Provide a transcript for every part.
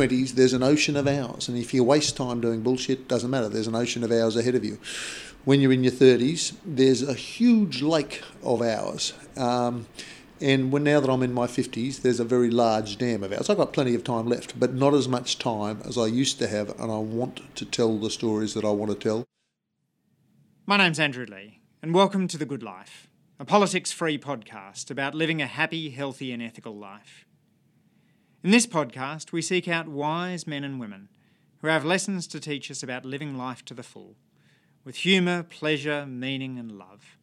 your 20s, there's an ocean of hours. And if you waste time doing bullshit, doesn't matter. There's an ocean of hours ahead of you. When you're in your 30s, there's a huge lake of hours. Um, and when now that I'm in my 50s, there's a very large dam of hours. I've got plenty of time left, but not as much time as I used to have, and I want to tell the stories that I want to tell. My name's Andrew Leigh, and welcome to The Good Life, a politics free podcast about living a happy, healthy, and ethical life. In this podcast, we seek out wise men and women who have lessons to teach us about living life to the full, with humour, pleasure, meaning, and love.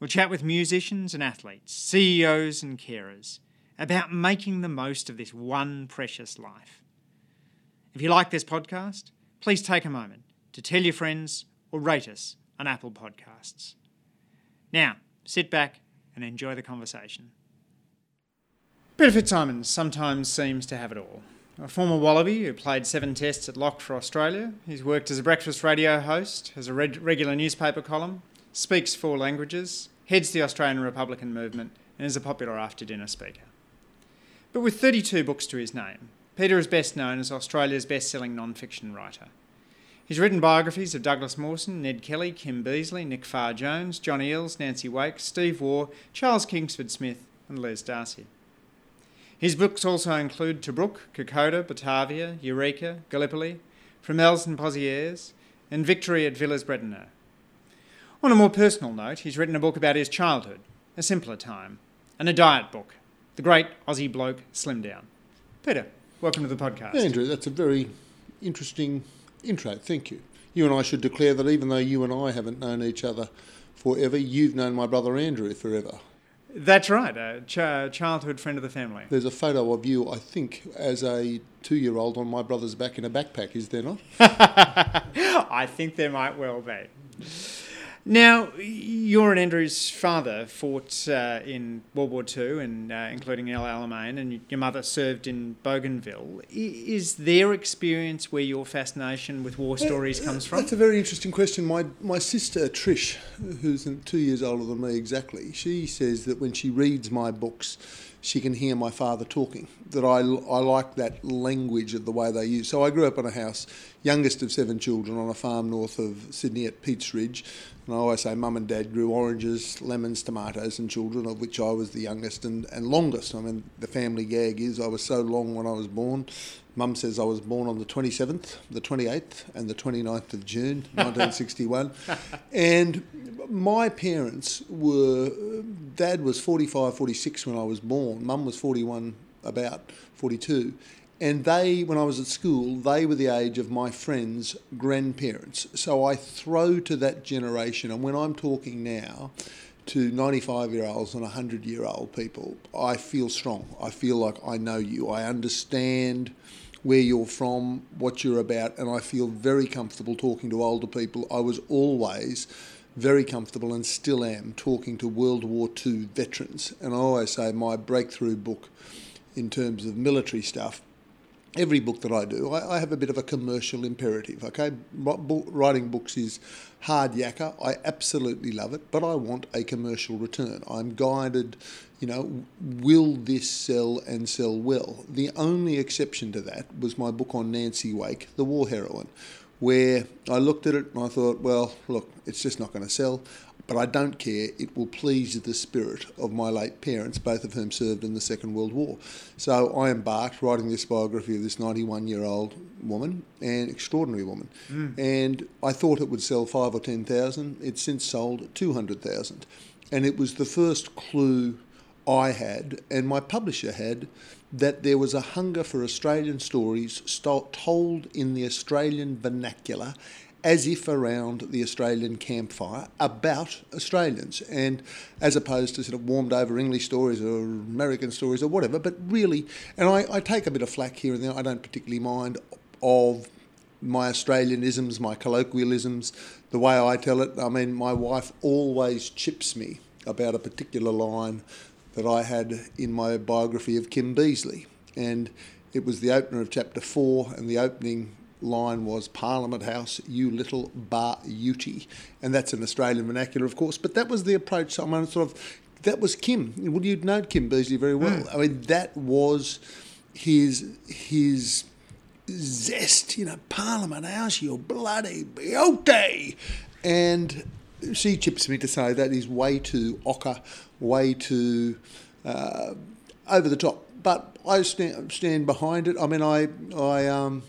We'll chat with musicians and athletes, CEOs and carers about making the most of this one precious life. If you like this podcast, please take a moment to tell your friends or rate us on Apple Podcasts. Now, sit back and enjoy the conversation. Peter FitzSimons sometimes seems to have it all. A former Wallaby who played seven tests at Lock for Australia, he's worked as a breakfast radio host, has a regular newspaper column, speaks four languages, heads the Australian Republican movement, and is a popular after dinner speaker. But with 32 books to his name, Peter is best known as Australia's best selling non fiction writer. He's written biographies of Douglas Mawson, Ned Kelly, Kim Beazley, Nick Farr Jones, John Eales, Nancy Wake, Steve Waugh, Charles Kingsford Smith, and Les Darcy. His books also include Tobruk, Kokoda, Batavia, Eureka, Gallipoli, Fromelles and Pozières, and Victory at Villers Bretonneux. On a more personal note, he's written a book about his childhood, A Simpler Time, and a diet book, The Great Aussie Bloke Slim Down. Peter, welcome to the podcast. Andrew, that's a very interesting intro. Thank you. You and I should declare that even though you and I haven't known each other forever, you've known my brother Andrew forever. That's right, a ch- childhood friend of the family. There's a photo of you, I think, as a two year old on my brother's back in a backpack, is there not? I think there might well be. Now, your and Andrew's father fought uh, in World War II, and uh, including El Alamein, and your mother served in Bougainville. Is their experience where your fascination with war stories uh, comes from? That's a very interesting question. My my sister Trish, who's two years older than me exactly, she says that when she reads my books, she can hear my father talking. That I, I like that language of the way they use. So I grew up in a house, youngest of seven children, on a farm north of Sydney at Peats Ridge. And I always say mum and dad grew oranges, lemons, tomatoes, and children, of which I was the youngest and, and longest. I mean, the family gag is I was so long when I was born. Mum says I was born on the 27th, the 28th, and the 29th of June, 1961. and my parents were, dad was 45, 46 when I was born, mum was 41, about 42. And they, when I was at school, they were the age of my friends' grandparents. So I throw to that generation. And when I'm talking now to 95 year olds and 100 year old people, I feel strong. I feel like I know you. I understand where you're from, what you're about, and I feel very comfortable talking to older people. I was always very comfortable and still am talking to World War II veterans. And I always say my breakthrough book in terms of military stuff every book that I do, I, I, have a bit of a commercial imperative. Okay, writing books is hard yakka. I absolutely love it, but I want a commercial return. I'm guided. You know, will this sell and sell well? The only exception to that was my book on Nancy Wake, the war heroine, where I looked at it and I thought, well, look, it's just not going to sell but I don't care. It will please the spirit of my late parents, both of whom served in the Second World War. So I embarked writing this biography of this 91 year old woman, an extraordinary woman. Mm. And I thought it would sell five or 10,000. It's since sold 200,000. And it was the first clue I had, and my publisher had, that there was a hunger for Australian stories told in the Australian vernacular as if around the Australian campfire about Australians, and as opposed to sort of warmed over English stories or American stories or whatever. But really, and I, I take a bit of flack here and there. I don't particularly mind of my Australianisms, my colloquialisms, the way I tell it. I mean, my wife always chips me about a particular line that I had in my biography of Kim Beazley, and it was the opener of chapter four, and the opening line was Parliament House, you little bar Uti. And that's an Australian vernacular, of course, but that was the approach. I mean, sort of, that was Kim. Well, you'd know Kim Beazley very well. Mm. I mean, that was his his zest, you know, Parliament House, you bloody beauty, and she chips me to say that is way too ocker, way too uh, over the top. But I stand, stand behind it. I mean, I I um,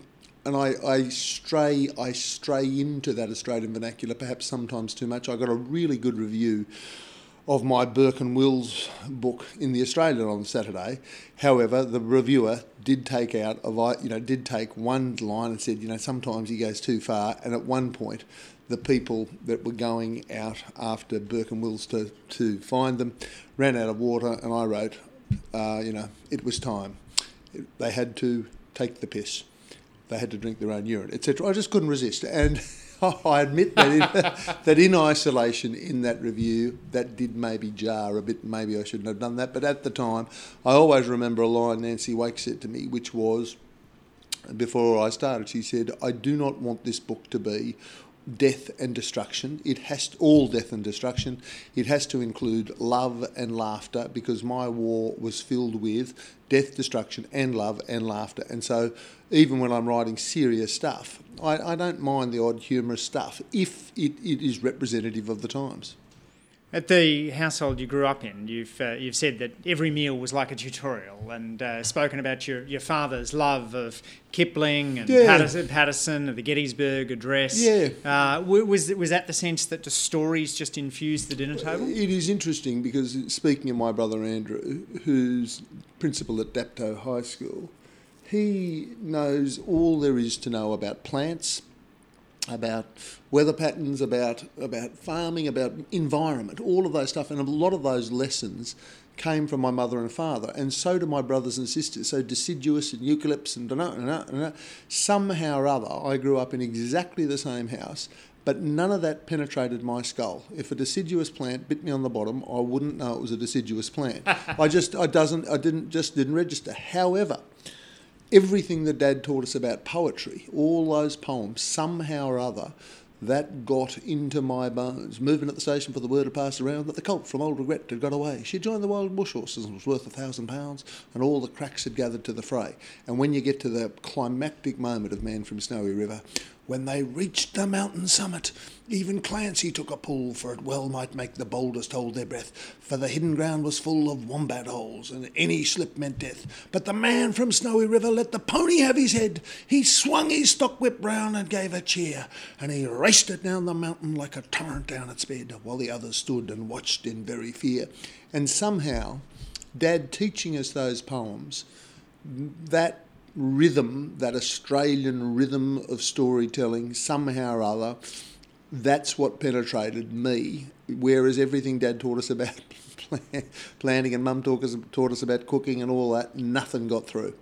and I, I stray I stray into that Australian vernacular perhaps sometimes too much. I got a really good review of my Burke and Wills book in the Australian on Saturday. However, the reviewer did take out of you know did take one line and said you know sometimes he goes too far. And at one point, the people that were going out after Burke and Wills to to find them ran out of water, and I wrote, uh, you know, it was time. They had to take the piss. They had to drink their own urine, etc. I just couldn't resist, and I admit that in, that in isolation in that review, that did maybe jar a bit. Maybe I shouldn't have done that, but at the time, I always remember a line Nancy Wake said to me, which was, before I started, she said, "I do not want this book to be death and destruction. It has to, all death and destruction. It has to include love and laughter because my war was filled with death, destruction, and love and laughter. And so, even when I'm writing serious stuff, I, I don't mind the odd humorous stuff if it, it is representative of the times. At the household you grew up in, you've uh, you've said that every meal was like a tutorial, and uh, spoken about your, your father's love of Kipling and yeah. Paterson, Paterson, and the Gettysburg Address. Yeah, uh, was was that the sense that the stories just infused the dinner table? It is interesting because speaking of my brother Andrew, who's principal at Dapto High School, he knows all there is to know about plants, about weather patterns, about about farming, about environment, all of those stuff, and a lot of those lessons came from my mother and father, and so do my brothers and sisters. So deciduous and eucalypts and somehow or other, I grew up in exactly the same house. But none of that penetrated my skull. If a deciduous plant bit me on the bottom, I wouldn't know it was a deciduous plant. I just, I doesn't, I didn't, just didn't register. However, everything that Dad taught us about poetry, all those poems, somehow or other, that got into my bones. Moving at the station for the word to pass around that the colt from Old Regret had got away. She joined the wild bush horses and was worth a thousand pounds, and all the cracks had gathered to the fray. And when you get to the climactic moment of Man from Snowy River, when they reached the mountain summit, even Clancy took a pull, for it well might make the boldest hold their breath, for the hidden ground was full of wombat holes, and any slip meant death. But the man from Snowy River let the pony have his head. He swung his stock whip round and gave a cheer, and he raced it down the mountain like a torrent down its bed, while the others stood and watched in very fear. And somehow, Dad teaching us those poems, that rhythm, that Australian rhythm of storytelling, somehow or other, that's what penetrated me. Whereas everything Dad taught us about planting and Mum taught us, taught us about cooking and all that, nothing got through.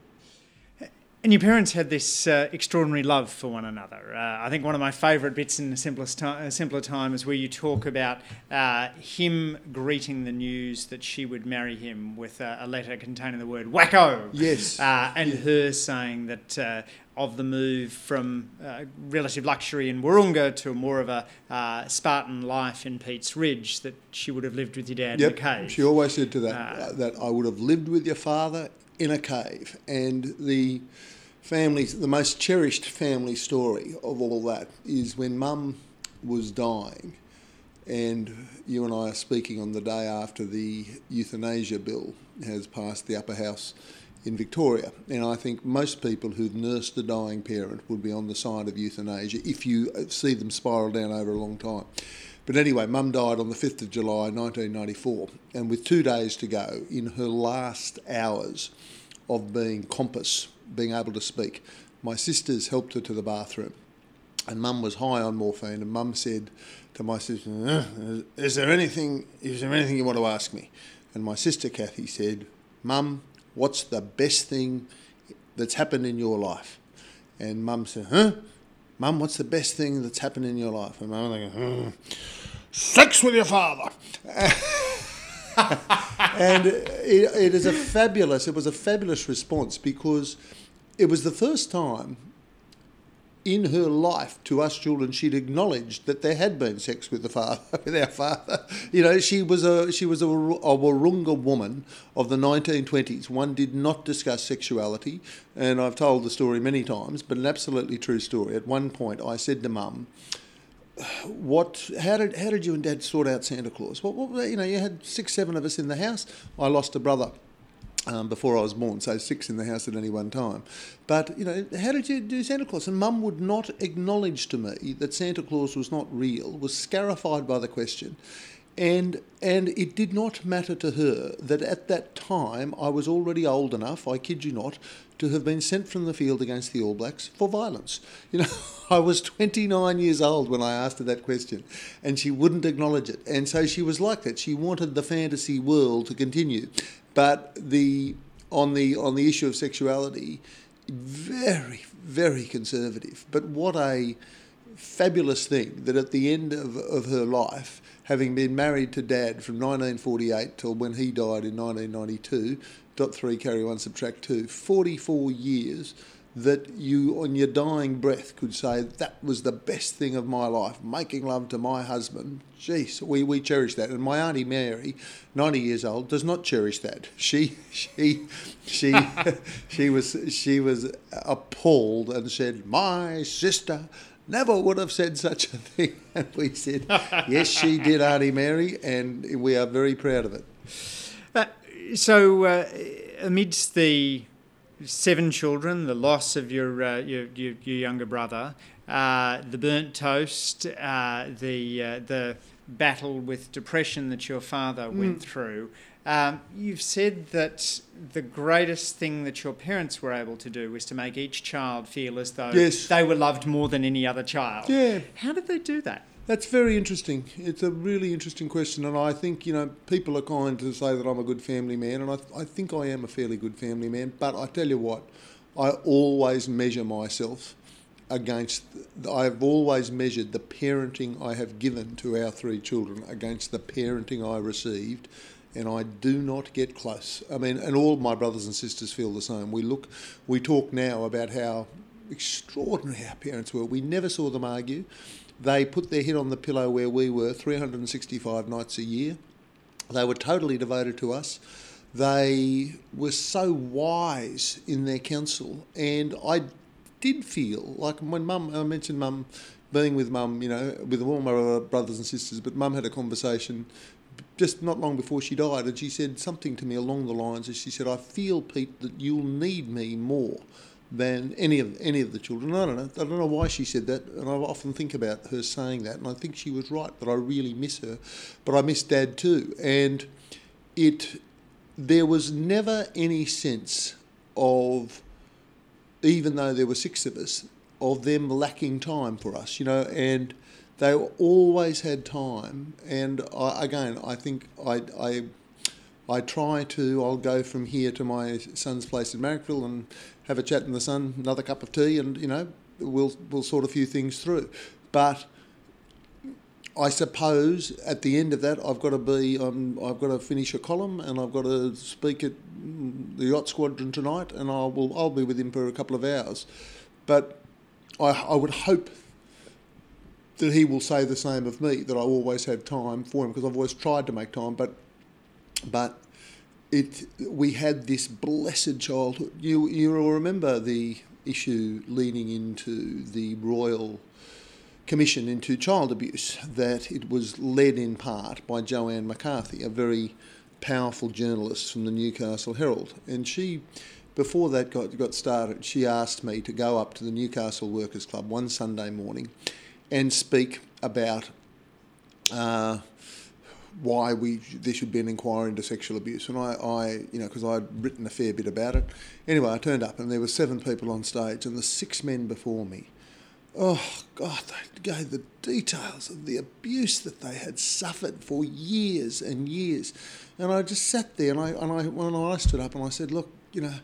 And your parents had this uh, extraordinary love for one another. Uh, I think one of my favourite bits in the simplest time, simpler time is where you talk about uh, him greeting the news that she would marry him with a, a letter containing the word wacko. Yes. Uh, and her saying that uh, of the move from uh, relative luxury in Wahroonga to more of a uh, Spartan life in Peats Ridge, that she would have lived with your dad yep. in a cave. She always said to that uh, that I would have lived with your father in a cave, and the family, the most cherished family story of all that is when Mum was dying, and you and I are speaking on the day after the euthanasia bill has passed the upper house in Victoria. And I think most people who've nursed a dying parent would be on the side of euthanasia if you see them spiral down over a long time. But anyway, Mum died on the 5th of July 1994, and with two days to go, in her last hours of being compass being able to speak. My sisters helped her to the bathroom, and Mum was high on morphine. And Mum said to my sister, uh, "Is there anything? Is there anything you want to ask me?" And my sister Kathy said, "Mum, what's the best thing that's happened in your life?" And Mum said, "Huh." Mum, what's the best thing that's happened in your life? And Mum thinking, hmm, sex with your father. and it, it is a fabulous, it was a fabulous response because it was the first time in her life to us children, she'd acknowledged that there had been sex with the father, with our father. You know, she was a she was a, a Wahroonga woman of the 1920s. One did not discuss sexuality, and I've told the story many times, but an absolutely true story. At one point, I said to Mum, "What? How did how did you and Dad sort out Santa Claus? What, what you know, you had six, seven of us in the house. I lost a brother." um, before I was born, so six in the house at any one time. But, you know, how did you do Santa Claus? And Mum would not acknowledge to me that Santa Claus was not real, was scarified by the question. And, and it did not matter to her that at that time I was already old enough, I kid you not, to have been sent from the field against the All Blacks for violence. You know, I was 29 years old when I asked her that question, and she wouldn't acknowledge it. And so she was like that. She wanted the fantasy world to continue. But the on the on the issue of sexuality, very very conservative. But what a fabulous thing that at the end of, of her life, having been married to Dad from 1948 till when he died in 1992, dot three carry one subtract two, 44 years that you, on your dying breath, could say, That was the best thing of my life, making love to my husband. Jeez, we, we cherish that. And my Auntie Mary, 90 years old, does not cherish that. She, she, she, she, was, she was appalled and said, My sister never would have said such a thing. And we said, Yes, she did, Auntie Mary, and we are very proud of it. So, uh, amidst the seven children, the loss of your uh, your, your, your, younger brother, uh, the burnt toast, uh, the uh, the battle with depression that your father mm. went through. Um, you've said that the greatest thing that your parents were able to do was to make each child feel as though yes. they were loved more than any other child. Yeah. How did they do that? That's very interesting. It's a really interesting question, and I think you know people are kind to say that I'm a good family man, and I, I think I am a fairly good family man. But I tell you what, I always measure myself against. I've always measured the parenting I have given to our three children against the parenting I received, and I do not get close. I mean, and all my brothers and sisters feel the same. We look, we talk now about how extraordinary our parents were. We never saw them argue. They put their head on the pillow where we were 365 nights a year. They were totally devoted to us. They were so wise in their counsel, and I did feel like when Mum, I mentioned Mum being with Mum, you know, with all my brothers and sisters, but Mum had a conversation just not long before she died, and she said something to me along the lines as she said, I feel, Pete, that you'll need me more than any of any of the children. I don't know. I don't know why she said that, and I often think about her saying that, and I think she was right that I really miss her, but I miss Dad too. And it, there was never any sense of, even though there were six of us, of them lacking time for us, you know, and they always had time. And I, again, I think I, I I try to, I'll go from here to my son's place in Marrickville and have a chat in the sun, another cup of tea, and, you know, we'll, we'll sort a few things through. But I suppose at the end of that, I've got to be, um, I've got to finish a column and I've got to speak at the yacht squadron tonight, and I will, I'll be with him for a couple of hours. But I, I would hope that he will say the same of me, that I always have time for him, because I've always tried to make time, but but it we had this blessed childhood. You you remember the issue leading into the Royal Commission into Child Abuse that it was led in part by Joanne McCarthy, a very powerful journalist from the Newcastle Herald, and she. Before that got, got started, she asked me to go up to the Newcastle Workers Club one Sunday morning and speak about uh, why we there should be an inquiry into sexual abuse. And I, I you know, because I'd written a fair bit about it. Anyway, I turned up and there were seven people on stage, and the six men before me. Oh God! They gave the details of the abuse that they had suffered for years and years, and I just sat there and I and I when I stood up and I said, look, you know,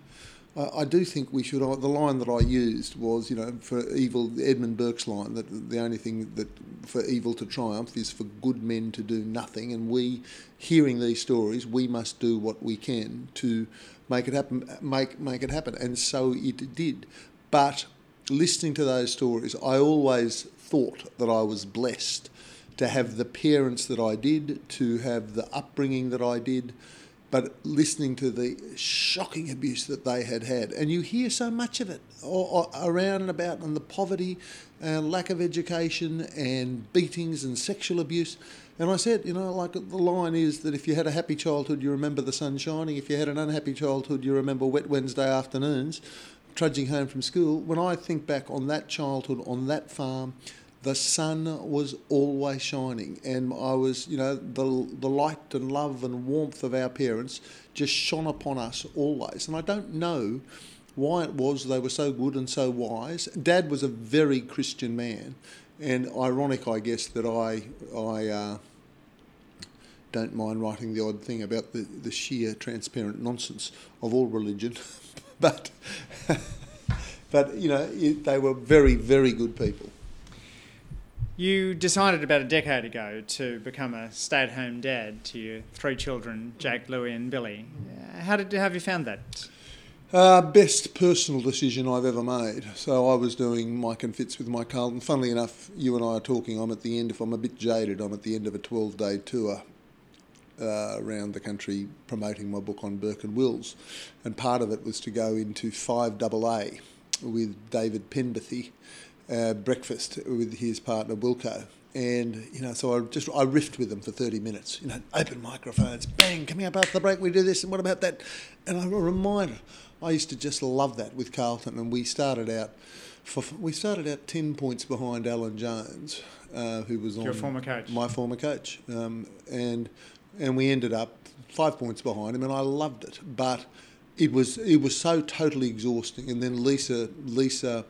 I, I do think we should. The line that I used was, you know, for evil, Edmund Burke's line that the only thing that for evil to triumph is for good men to do nothing, and we, hearing these stories, we must do what we can to make it happen. Make make it happen, and so it did. But listening to those stories, I always thought that I was blessed to have the parents that I did, to have the upbringing that I did, but listening to the shocking abuse that they had had. And you hear so much of it around and about, and the poverty and lack of education and beatings and sexual abuse. And I said, you know, like the line is that if you had a happy childhood, you remember the sun shining. If you had an unhappy childhood, you remember wet Wednesday afternoons, trudging home from school. When I think back on that childhood, on that farm, the sun was always shining, and I was, you know, the the light and love and warmth of our parents just shone upon us always. And I don't know why it was they were so good and so wise. Dad was a very Christian man, and ironic, I guess, that I I. Uh, don't mind writing the odd thing about the, the sheer transparent nonsense of all religion, but but you know they were very very good people. You decided about a decade ago to become a stay-at-home dad to your three children, Jake, Louie, and Billy. How did have you found that? Uh, best personal decision I've ever made. So I was doing Mike and Fitz with Mike Carlton. Funnily enough, you and I are talking. I'm at the end. If I'm a bit jaded, I'm at the end of a 12-day tour uh, around the country promoting my book on Burke and Wills, and part of it was to go into Five Double A with David Penberthy, uh, breakfast with his partner Wilco. And you know, so I just I riffed with them for thirty minutes. You know, open microphones, bang, coming up after the break, we do this, and what about that? And I reminder, I used to just love that with Carlton, and we started out. For, we started out ten points behind Alan Jones, uh, who was on your former coach, my former coach, um, and and we ended up five points behind him, and I loved it. But it was it was so totally exhausting. And then Lisa Lisa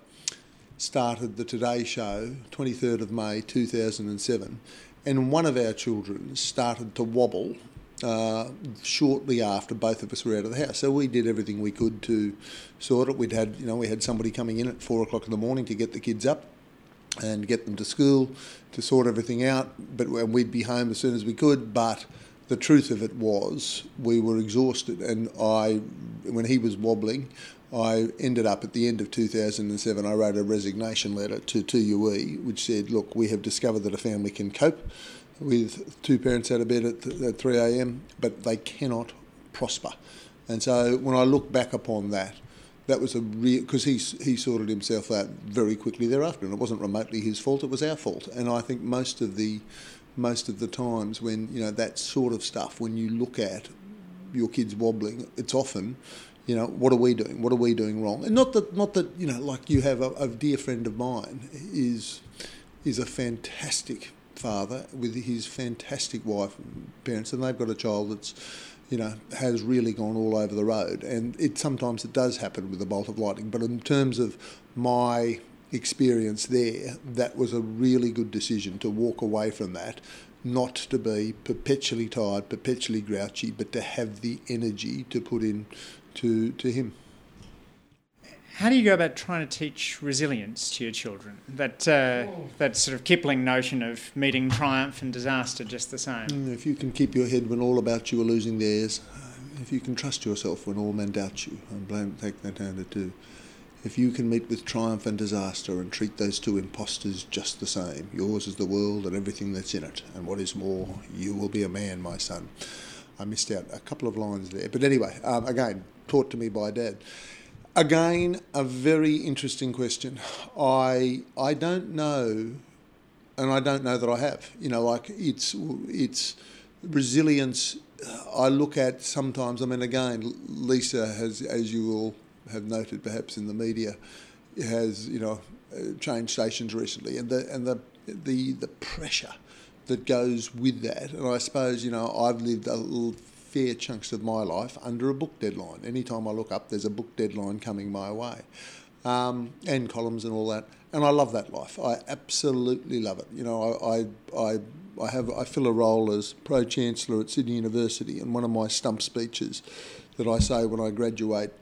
started the Today Show, 23rd of May 2007, and one of our children started to wobble uh, shortly after both of us were out of the house. So we did everything we could to sort it. We'd had, you know, we had somebody coming in at four o'clock in the morning to get the kids up and get them to school to sort everything out. But we'd be home as soon as we could. But the truth of it was we were exhausted, and I, when he was wobbling, I ended up at the end of 2007, I wrote a resignation letter to 2UE which said, look, we have discovered that a family can cope with two parents out of bed at, at 3 a.m., but they cannot prosper. And so when I look back upon that, that was a real because he he sorted himself out very quickly thereafter, and it wasn't remotely his fault; it was our fault. And I think most of the most of the times when you know that sort of stuff, when you look at your kids wobbling, it's often you know, what are we doing? What are we doing wrong? And not that, not that you know, like you have a, a dear friend of mine is is a fantastic father with his fantastic wife and parents, and they've got a child that's you know has really gone all over the road. And it sometimes it does happen with a bolt of lightning, but in terms of my experience there, that was a really good decision to walk away from that not to be perpetually tired, perpetually grouchy, but to have the energy to put in to, to him. How do you go about trying to teach resilience to your children? That uh, that sort of Kipling notion of meeting triumph and disaster just the same. Mm, if you can keep your head when all about you are losing theirs, if you can trust yourself when all men doubt you, and blame take that down to two. If you can meet with triumph and disaster and treat those two impostors just the same, yours is the world and everything that's in it, and what is more, you will be a man, my son. I missed out a couple of lines there, but anyway, um, again, taught to me by dad. Again, a very interesting question. I I don't know, and I don't know that I have. You know, like it's it's resilience. I look at sometimes. I mean, again, Lisa has, as you will have noted, perhaps in the media, has you know changed stations recently, and the and the the the pressure that goes with that. And I suppose you know I've lived a little fair chunks of my life under a book deadline. Anytime I look up, there's a book deadline coming my way, um, and columns and all that. And I love that life. I absolutely love it. You know, I, I, I, I have I fill a role as pro chancellor at Sydney University, and one of my stump speeches that I say when I graduate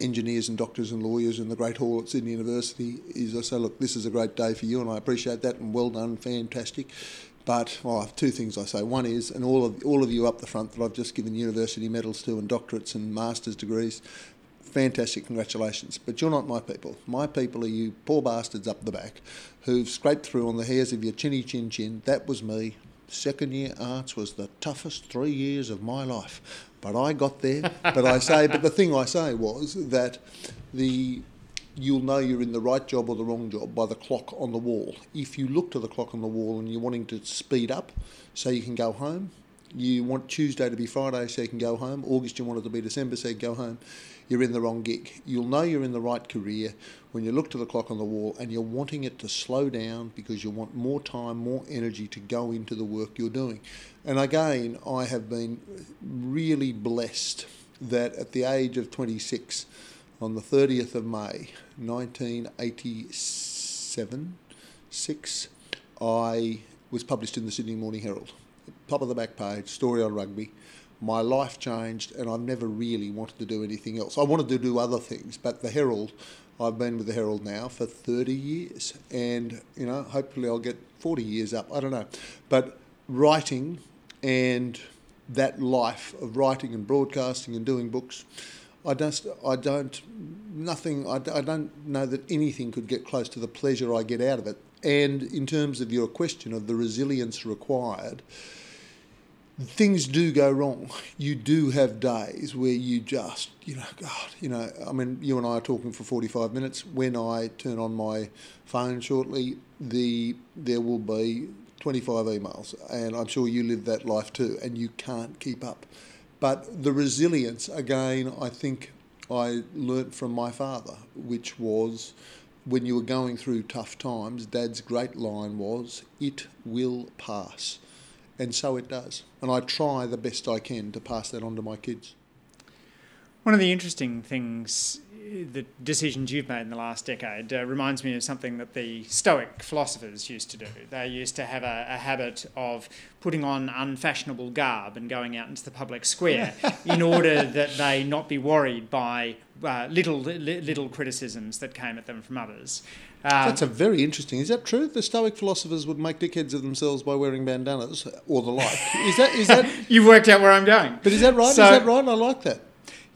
engineers and doctors and lawyers in the Great Hall at Sydney University is I say, look, this is a great day for you, and I appreciate that, and well done, fantastic. But well, I have two things I say. One is, and all of all of you up the front that I've just given university medals to, and doctorates and master's degrees, fantastic, congratulations. But you're not my people. My people are you poor bastards up the back who've scraped through on the hairs of your chinny chin chin. That was me. Second year arts was the toughest three years of my life. But I got there. but I say, but the thing I say was that the you'll know you're in the right job or the wrong job by the clock on the wall. If you look to the clock on the wall and you're wanting to speed up so you can go home, you want Tuesday to be Friday so you can go home, August you want it to be December so you go home, you're in the wrong gig. You'll know you're in the right career when you look to the clock on the wall and you're wanting it to slow down because you want more time, more energy to go into the work you're doing. And again, I have been really blessed that at the age of 26, on the 30th of May 1987, 6, I was published in the Sydney Morning Herald. Top of the back page, story on rugby. My life changed, and I've never really wanted to do anything else. I wanted to do other things, but the Herald, I've been with the Herald now for 30 years, and you know, hopefully I'll get 40 years up. I don't know, but writing and that life of writing and broadcasting and doing books I don't, I don't, nothing, I, I don't know that anything could get close to the pleasure I get out of it. And in terms of your question of the resilience required, things do go wrong. You do have days where you just, you know, God, you know, I mean, you and I are talking for 45 minutes. When I turn on my phone shortly, the there will be 25 emails, and I'm sure you live that life too, and you can't keep up. But the resilience, again, I think I learnt from my father, which was when you were going through tough times, Dad's great line was, It will pass. And so it does. And I try the best I can to pass that on to my kids. One of the interesting things the decisions you've made in the last decade uh, reminds me of something that the Stoic philosophers used to do. They used to have a, a habit of putting on unfashionable garb and going out into the public square in order that they not be worried by uh, little li- little criticisms that came at them from others. Um, That's a very interesting. Is that true? The Stoic philosophers would make dickheads of themselves by wearing bandanas or the like. Is that is that? You've worked out where I'm going. But is that right? So, is that right? I like that.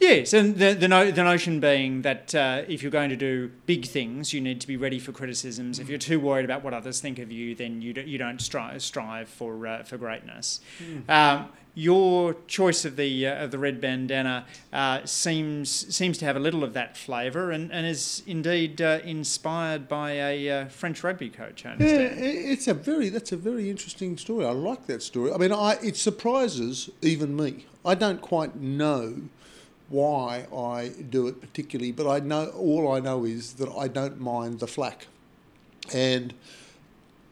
Yes, and the the, no, the notion being that uh, if you're going to do big things, you need to be ready for criticisms. If you're too worried about what others think of you, then you, do, you don't strive, strive for uh, for greatness. Mm. Um, your choice of the uh, of the red bandana uh, seems seems to have a little of that flavour, and, and is indeed uh, inspired by a uh, French rugby coach. I understand. Yeah, it's a very that's a very interesting story. I like that story. I mean, I, it surprises even me. I don't quite know why I do it particularly, but I know all I know is that I don't mind the flack, and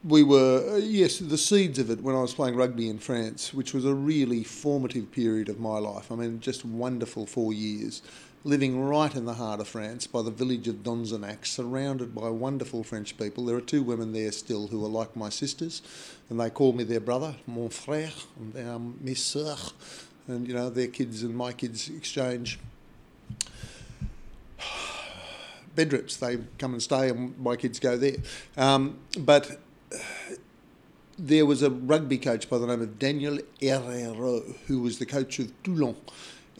we were yes the seeds of it when I was playing rugby in France, which was a really formative period of my life. I mean, just wonderful four years. Living right in the heart of France by the village of Donzenac, surrounded by wonderful French people. There are two women there still who are like my sisters, and they call me their brother, mon frère, and they am mes sœurs and you know their kids and my kids exchange bedrips. They come and stay, and my kids go there. Um, but there was a rugby coach by the name of Daniel Herrero, who was the coach of Toulon.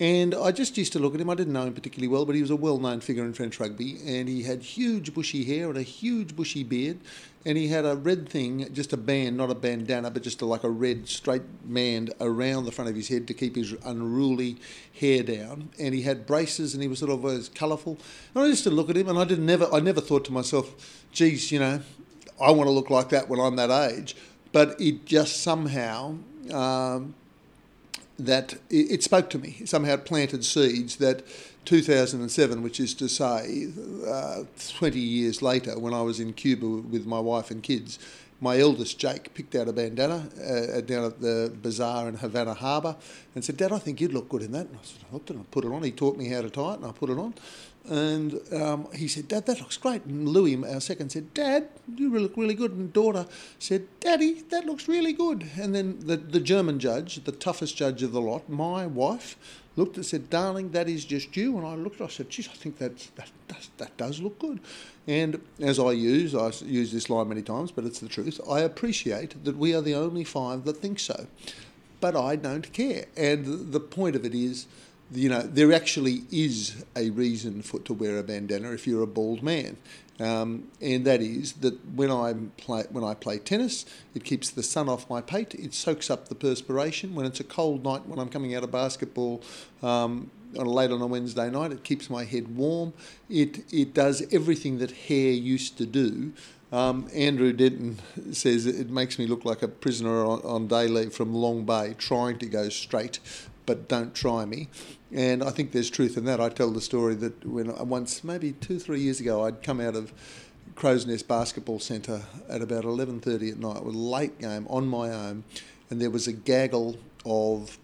And I just used to look at him. I didn't know him particularly well, but he was a well known figure in French rugby. And he had huge bushy hair and a huge bushy beard and he had a red thing, just a band, not a bandana, but just a, like a red straight band around the front of his head to keep his unruly hair down. And he had braces, and he was sort of was colourful. And I used to look at him, and I didn't never, I never thought to myself, "Geez, you know, I want to look like that when I'm that age." But it just somehow. Um, that it, spoke to me. Somehow planted seeds that 2007, which is to say uh, 20 years later, when I was in Cuba with my wife and kids, my eldest Jake picked out a bandana uh, down at the bazaar in Havana Harbour and said, Dad, I think you'd look good in that. And I said, I looked and I put it on. He taught me how to tie it and I put it on. And um, he said, Dad, that looks great. And Louis, our second, said, Dad, you look really good. And daughter said, Daddy, that looks really good. And then the, the German judge, the toughest judge of the lot, my wife, looked and said, Darling, that is just you. And I looked, I said, Geez, I think that's, that, that, that does look good. And as I use, I use this line many times, but it's the truth, I appreciate that we are the only five that think so. But I don't care. And the point of it is, you know, there actually is a reason for to wear a bandana if you're a bald man. Um, and that is that when I play when I play tennis, it keeps the sun off my pate. It soaks up the perspiration. When it's a cold night, when I'm coming out of basketball um, on late on a Wednesday night, it keeps my head warm. It it does everything that hair used to do. Um, Andrew Denton says it makes me look like a prisoner on, on day leave from Long Bay, trying to go straight, but don't try me. And I think there's truth in that. I tell the story that when once, maybe two, three years ago, I'd come out of Crow's Nest Basketball Centre at about 11.30 at night a late game on my own, and there was a gaggle of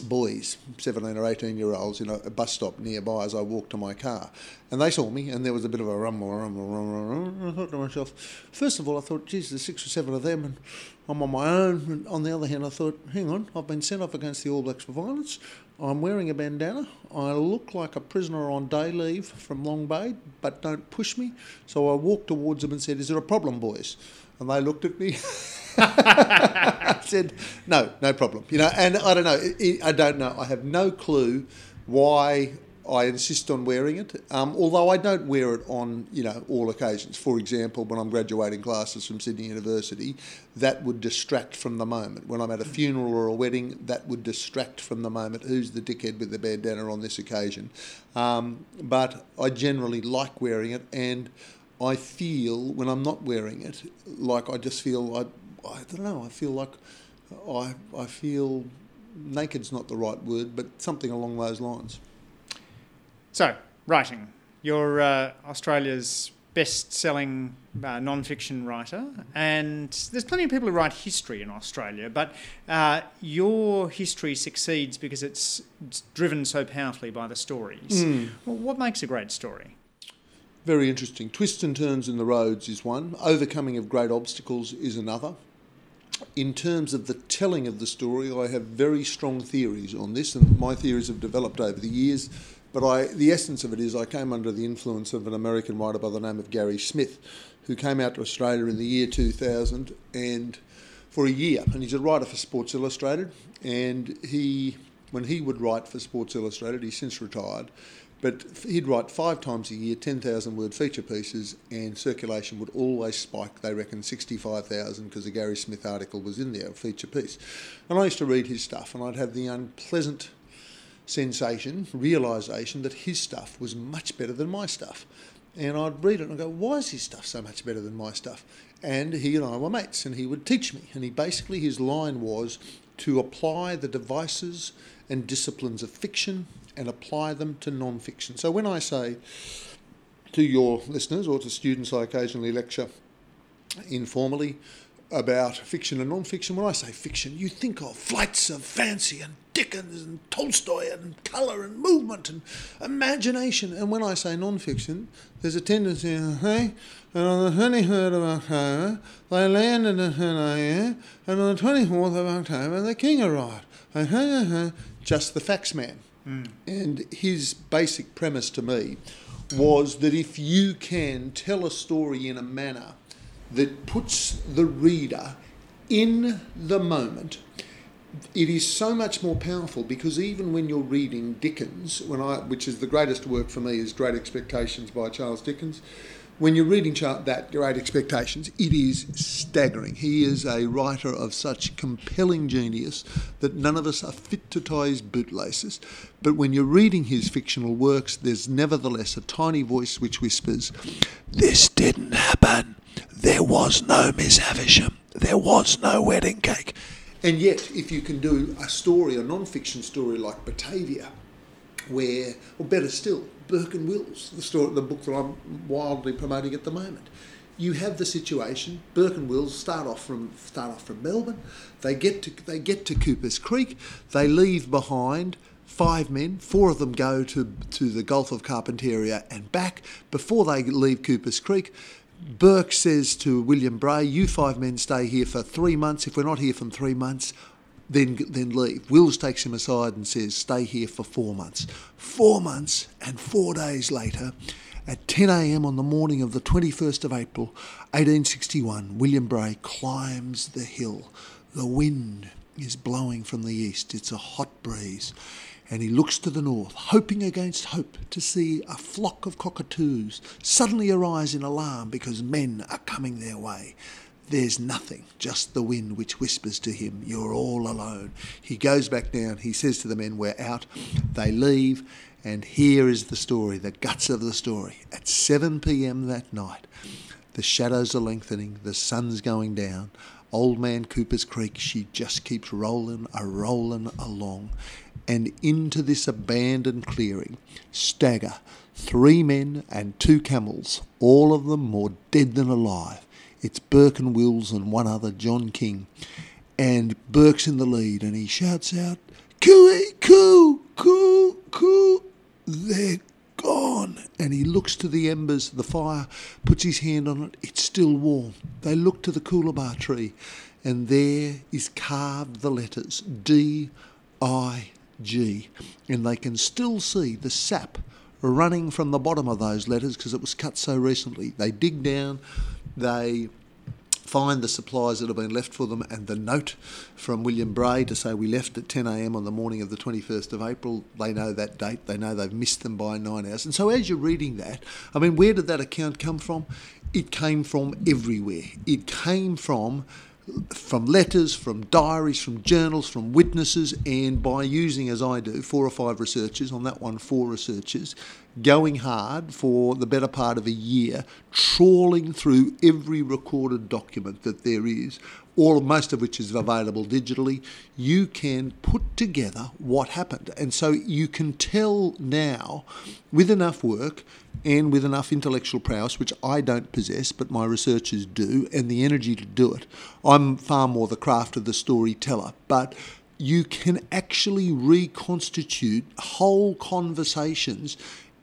boys, 17 or 18 year olds, you know, a bus stop nearby as I walked to my car. And they saw me, and there was a bit of a rumble, rumble, rumble, rumble. I thought to myself, first of all, I thought, geez, there's six or seven of them, and I'm on my own. And on the other hand, I thought, hang on, I've been sent off against the All Blacks for violence. I'm wearing a bandana. I look like a prisoner on day leave from Long Bay, but don't push me. So I walked towards them and said, Is there a problem, boys? And they looked at me. I said, No, no problem. You know, and I don't know. I don't know. I have no clue why I insist on wearing it, um, although I don't wear it on you know all occasions. For example, when I'm graduating classes from Sydney University, that would distract from the moment. When I'm at a funeral or a wedding, that would distract from the moment. Who's the dickhead with the bandana on this occasion? Um, but I generally like wearing it, and I feel when I'm not wearing it, like I just feel I, I don't know. I feel like I I feel naked's not the right word, but something along those lines. So, writing. You're uh, Australia's best selling uh, non fiction writer, and there's plenty of people who write history in Australia, but uh, your history succeeds because it's, it's, driven so powerfully by the stories. Mm. Well, what makes a great story? Very interesting. Twists and turns in the roads is one, overcoming of great obstacles is another. In terms of the telling of the story, I have very strong theories on this, and my theories have developed over the years but I, the essence of it is I came under the influence of an American writer by the name of Gary Smith, who came out to Australia in the year 2000 and for a year. And he's a writer for Sports Illustrated. And he, when he would write for Sports Illustrated, he's since retired, but he'd write five times a year, 10,000 word feature pieces, and circulation would always spike. They reckon 65,000 because the Gary Smith article was in there, a feature piece. And I used to read his stuff, and I'd have the unpleasant sensation, realization that his stuff was much better than my stuff. And I'd read it and I'd go, why is his stuff so much better than my stuff? And he and I were mates, and he would teach me. And he basically, his line was to apply the devices and disciplines of fiction and apply them to non fiction. So when I say to your listeners or to students I occasionally lecture informally, about fiction and non-fiction. When I say fiction, you think of flights of fancy and Dickens and Tolstoy and colour and movement and imagination. And when I say non-fiction, there's a tendency, uh, hey, and on the 23rd of October, they landed in Hanoi, and on the 24th of October, the king arrived. Uh-huh, uh-huh, just the facts man. And his basic premise to me was that if you can tell a story in a manner that puts the reader in the moment, it is so much more powerful because even when you're reading Dickens, when I, which is the greatest work for me, is Great Expectations by Charles Dickens. When you're reading that Great Expectations, it is staggering. He is a writer of such compelling genius that none of us are fit to tie his bootlaces. But when you're reading his fictional works, there's nevertheless a tiny voice which whispers, "This didn't happen." There was no Miss Havisham. There was no wedding cake. And yet, if you can do a story, a non fiction story like Batavia, where, or better still, Burke and Wills, the, story, the book that I'm wildly promoting at the moment, you have the situation. Burke and Wills start off from start off from Melbourne. They get to they get to Cooper's Creek. They leave behind five men. Four of them go to to the Gulf of Carpentaria and back. Before they leave Cooper's Creek, Burke says to William Brahe, "You five men stay here for three months. If we're not here from three months, then then leave." Wills takes him aside and says, "Stay here for four months." Four months and four days later, at 10 a.m. on the morning of the 21st of April, 1861, William Brahe climbs the hill. The wind is blowing from the east. It's a hot breeze, and he looks to the north, hoping against hope to see a flock of cockatoos suddenly arise in alarm because men are coming their way. There's nothing, just the wind which whispers to him, You're all alone. He goes back down, he says to the men, We're out. They leave, and here is the story, the guts of the story. At 7 pm that night, the shadows are lengthening, the sun's going down. Old Man Cooper's Creek, she just keeps rolling a rolling along. And into this abandoned clearing stagger three men and two camels, all of them more dead than alive. It's Burke and Wills and one other, John King. And Burke's in the lead and he shouts out, Cooey, coo, coo, coo. They're gone. And he looks to the embers, the fire, puts his hand on it. It's still warm. They look to the coolabah tree, and there is carved the letters D I G. And they can still see the sap running from the bottom of those letters because it was cut so recently. They dig down, they find the supplies that have been left for them and the note from William Brahe to say we left at 10am on the morning of the 21st of April. They know that date, they know they've missed them by nine hours. And so as you're reading that, I mean, where did that account come from? It came from everywhere. It came from from letters, from diaries, from journals, from witnesses, and by using, as I do, four or five researchers, on that one, four researchers, going hard for the better part of a year, trawling through every recorded document that there is, all most of which is available digitally, you can put together what happened. And so you can tell now, with enough work and with enough intellectual prowess, which I don't possess, but my researchers do, and the energy to do it. I'm far more the craft of the storyteller, but you can actually reconstitute whole conversations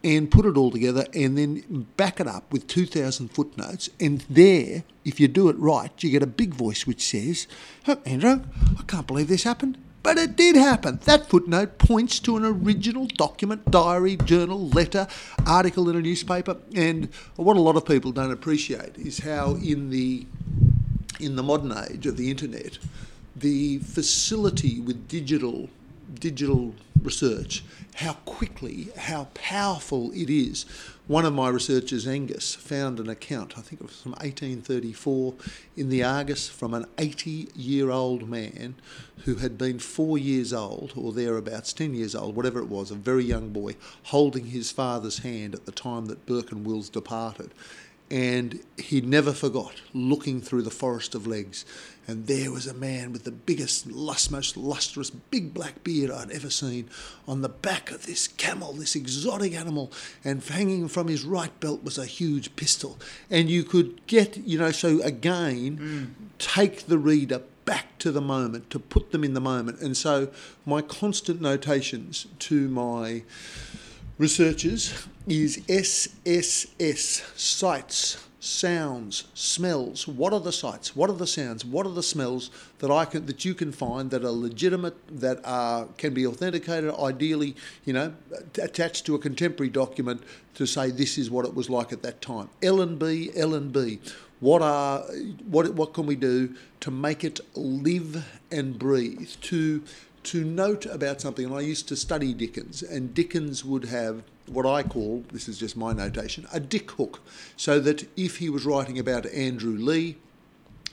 and put it all together and then back it up with 2,000 footnotes. And there, if you do it right, you get a big voice which says, oh, Andrew, I can't believe this happened. But it did happen. That footnote points to an original document, diary, journal, letter, article in a newspaper. And what a lot of people don't appreciate is how in the in the modern age of the internet, the facility with digital digital research, how quickly, how powerful it is. One of my researchers, Angus, found an account, I think it was from 1834, in the Argus from an 80 year old man who had been four years old, or thereabouts, 10 years old, whatever it was, a very young boy, holding his father's hand at the time that Burke and Wills departed. And he never forgot looking through the forest of legs and there was a man with the biggest, lust, most lustrous, big black beard I'd ever seen on the back of this camel, this exotic animal, and hanging from his right belt was a huge pistol. And you could get, you know, so again, mm. take the reader back to the moment, to put them in the moment. And so my constant notations to my researchers is SSS, sights, sounds, smells. What are the sights? What are the sounds? What are the smells that I can that you can find that are legitimate, that are can be authenticated, ideally, you know, attached to a contemporary document to say this is what it was like at that time. L and B, L and B. What are what what can we do to make it live and breathe? To to note about something, and I used to study Dickens, and Dickens would have what I call, this is just my notation, a dick hook. So that if he was writing about Andrew Leigh,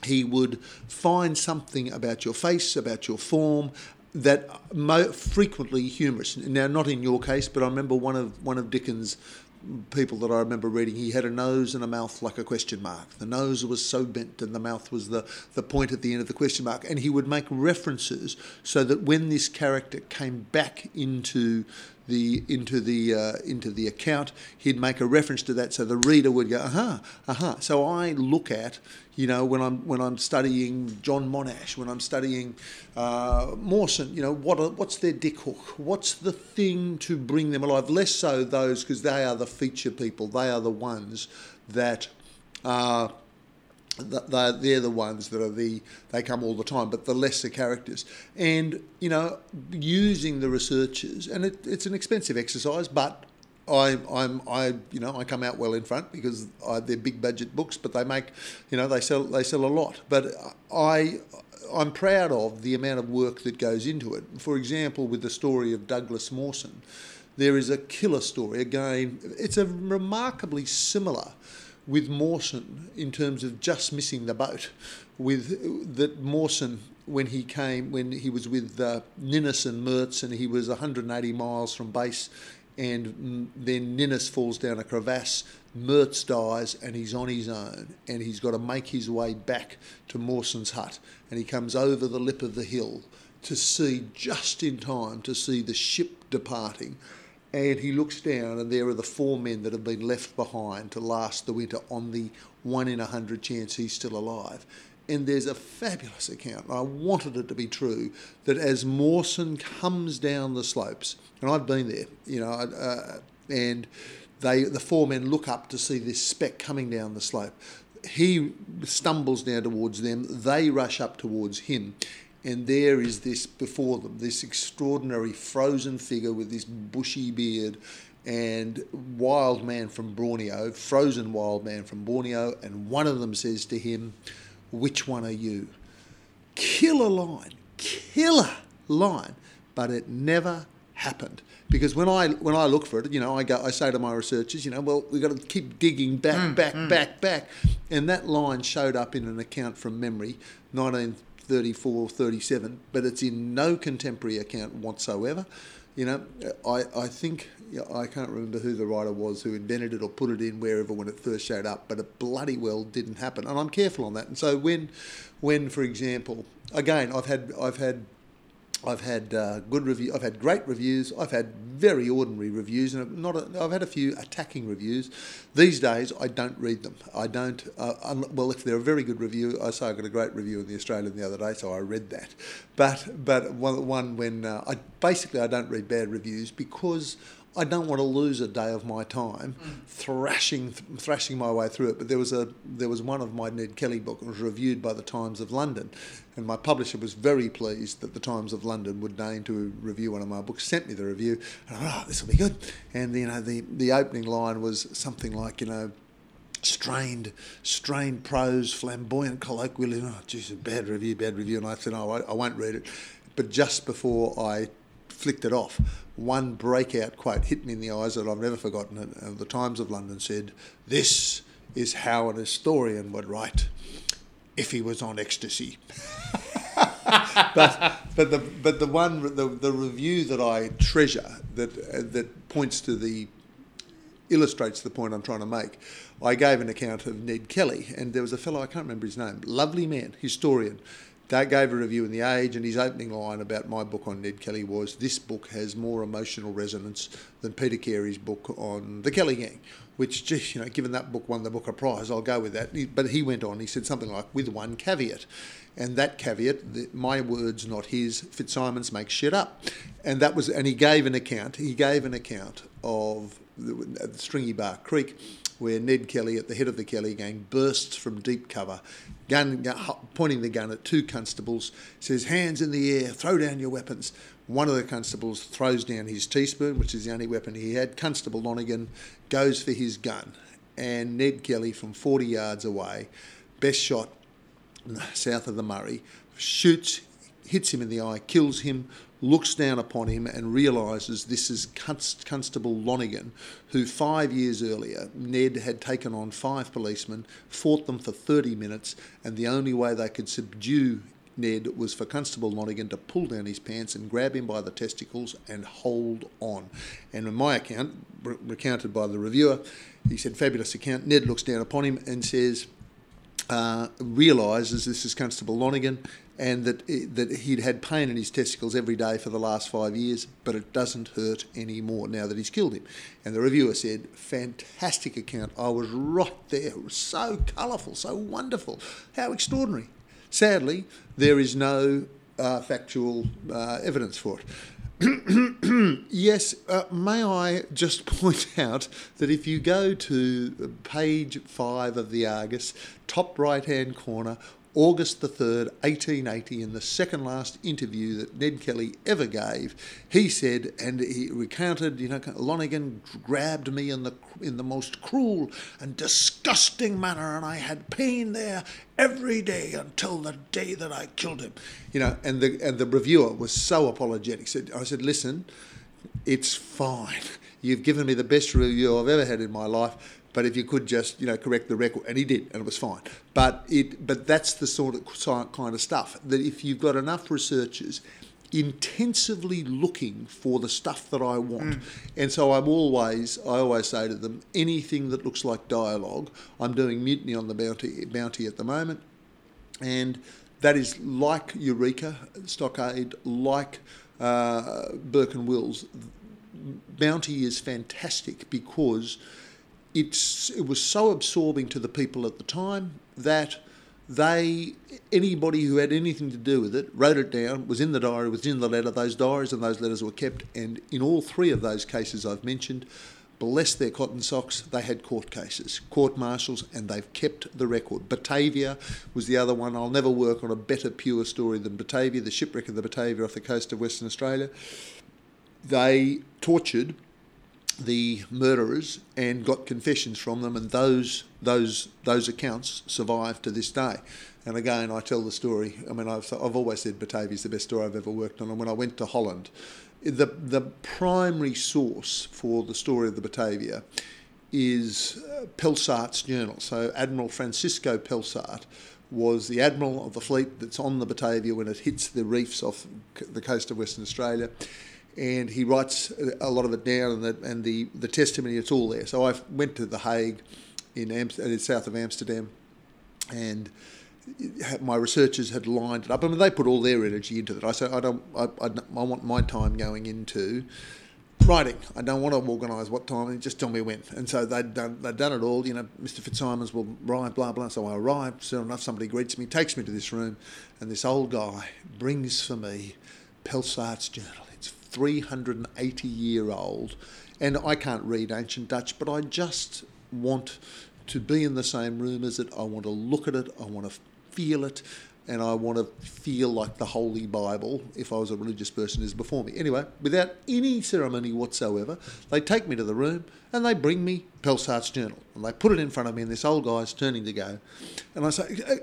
he would find something about your face, about your form, that mo- frequently humorous. Now, not in your case, but I remember one of one of Dickens' people that I remember reading, he had a nose and a mouth like a question mark. The nose was so bent and the mouth was the, the point at the end of the question mark. And he would make references so that when this character came back into the into the uh, into the account, he'd make a reference to that, so the reader would go, aha, aha. So I look at, you know, when I'm when I'm studying John Monash, when I'm studying uh, Mawson, you know, what are, what's their dick hook? What's the thing to bring them alive? Less so those because they are the feature people. They are the ones that. Uh, they're, they're the ones that are the they come all the time but the lesser characters and you know using the researchers and it, it's an expensive exercise but I, I'm, I, you know, I come out well in front because I, they're big budget books, but they make, you know, they sell, they sell a lot. But I, I'm proud of the amount of work that goes into it. For example, with the story of Douglas Mawson, there is a killer story. Again, it's a remarkably similar with Mawson in terms of just missing the boat. With that Mawson, when he came, when he was with uh, Ninnis and Mertz, and he was 180 miles from base, and then Ninnis falls down a crevasse. Mertz dies, and he's on his own, and he's got to make his way back to Mawson's hut, and he comes over the lip of the hill to see just in time to see the ship departing and he looks down, and there are the four men that have been left behind to last the winter on the one in a hundred chance he's still alive. And there's a fabulous account, I wanted it to be true, that as Mawson comes down the slopes, and I've been there, you know, uh, and they the four men look up to see this speck coming down the slope. He stumbles down towards them, they rush up towards him, and there is this before them, this extraordinary frozen figure with this bushy beard and wild man from Borneo, frozen wild man from Borneo, and one of them says to him, Which one are you? Killer line, killer line, but it never happened. Because when I when I look for it, you know, I go I say to my researchers, you know, well, we've got to keep digging back, mm, back, mm. back, back. And that line showed up in an account from memory, 19 34 37, but it's in no contemporary account whatsoever. You know, I, I think, I can't remember who the writer was who invented it or put it in wherever when it first showed up, but it bloody well didn't happen. And I'm careful on that. And so when, when for example, again, I've had, I've had I've had uh, good review. I've had great reviews. I've had very ordinary reviews, and not. A, I've had a few attacking reviews. These days, I don't read them. I don't. Uh, un, well, if they're a very good review, I say I got a great review in the Australian the other day, so I read that. But but one, one when uh, I basically I don't read bad reviews because I don't want to lose a day of my time mm. thrashing thrashing my way through it. But there was a there was one of my Ned Kelly book was reviewed by the Times of London, and my publisher was very pleased that the Times of London would deign to review one of my books. Sent me the review, and I thought, oh, this will be good. And you know, the the opening line was something like, you know strained, strained prose, flamboyant colloquialism. Oh, geez, a bad review, bad review. And I said, oh, I, won't read it. But just before I flicked it off, one breakout quote hit me in the eyes that I've never forgotten. And the Times of London said, "This is how an historian would write if he was on ecstasy." but but the but the one the, the review that I treasure that uh, that points to the illustrates the point I'm trying to make. I gave an account of Ned Kelly, and there was a fellow I can't remember his name, lovely man, historian, That gave a review in The Age, and his opening line about my book on Ned Kelly was This book has more emotional resonance than Peter Carey's book on the Kelly Gang, which, just, you know, given that book won the Booker Prize, I'll go with that. But he went on, he said something like, with one caveat. And that caveat, the, my words, not his, FitzSimons makes shit up. And that was, and he gave an account, he gave an account of the, the Stringy Bark Creek where Ned Kelly, at the head of the Kelly gang, bursts from deep cover, gun, pointing the gun at two constables, says, Hands in the air, throw down your weapons. One of the constables throws down his teaspoon, which is the only weapon he had. Constable Lonigan goes for his gun, and Ned Kelly, from 40 yards away, best shot south of the Murray, shoots, hits him in the eye, kills him, looks down upon him and realises this is Constable Lonigan, who five years earlier, Ned had taken on five policemen, fought them for 30 minutes, and the only way they could subdue Ned was for Constable Lonigan to pull down his pants and grab him by the testicles and hold on. And in my account, re- recounted by the reviewer, he said, fabulous account. Ned looks down upon him and says, uh, realises this is Constable Lonigan and that that he'd had pain in his testicles every day for the last five years, but it doesn't hurt anymore now that he's killed him. And the reviewer said, "Fantastic account. I was right there. It was so colourful, so wonderful. How extraordinary." Sadly, there is no uh, factual uh, evidence for it. yes, uh, may I just point out that if you go to page five of the Argus, top right hand corner, August the 3rd, 1880, in the second last interview that Ned Kelly ever gave, he said, and he recounted, you know, Lonergan grabbed me in the in the most cruel and disgusting manner, and I had pain there every day until the day that I killed him. You know, and the and the reviewer was so apologetic. Said, I said, listen, it's fine. You've given me the best review I've ever had in my life but if you could just, you know, correct the record, and he did, and it was fine. But it, but that's the sort of kind of stuff that if you've got enough researchers intensively looking for the stuff that I want. Mm. And so I'm always, I always say to them, anything that looks like dialogue, I'm doing Mutiny on the Bounty, Bounty at the moment, and that is like Eureka, Stockade, like uh, Burke and Wills. Bounty is fantastic because it's it was so absorbing to the people at the time that they anybody who had anything to do with it wrote it down was in the diary was in the letter. Those diaries and those letters were kept. And in all three of those cases I've mentioned bless their cotton socks they had court cases court martials and they've kept the record. Batavia was the other one. I'll never work on a better pure story than Batavia the shipwreck of the Batavia off the coast of Western Australia. They tortured the murderers and got confessions from them, and those those those accounts survive to this day. And again, I tell the story. I mean, I've, I've always said Batavia is the best story I've ever worked on. And when I went to Holland, the the primary source for the story of the Batavia is uh, Pelsart's journal. So Admiral Francisco Pelsart was the admiral of the fleet that's on the Batavia when it hits the reefs off the coast of Western Australia and he writes a lot of it down, and the, and the, the testimony, it's all there. So I went to The Hague in, south of Amsterdam, and my researchers had lined it up. I mean, they put all their energy into it. I said, I don't, I, I, I want my time going into writing. I don't want to organise what time, just tell me when. And so they'd done, they'd done it all. You know, Mr. FitzSimons will arrive, blah, blah. So I arrive, soon enough, somebody greets me, takes me to this room, and this old guy brings for me Pelsart's journal. 380 year old, and I can't read ancient Dutch, but I just want to be in the same room as it. I want to look at it. I want to feel it. And I want to feel like the Holy Bible, if I was a religious person, is before me. Anyway, without any ceremony whatsoever, they take me to the room and they bring me Pelsart's journal. And they put it in front of me, and this old guy's turning to go. And I say,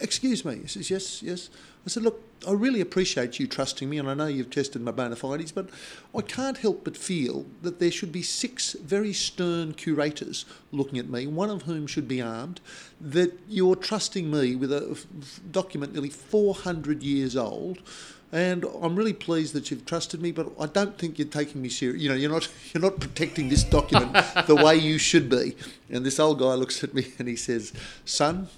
Excuse me. He says, Yes, yes. I said, Look, I really appreciate you trusting me, and I know you've tested my bona fides, but I can't help but feel that there should be six very stern curators looking at me, one of whom should be armed, that you're trusting me with a document nearly 400 years old. And I'm really pleased that you've trusted me, but I don't think you're taking me serious. You know, you're not you're not protecting this document the way you should be. And this old guy looks at me and he says, "Son,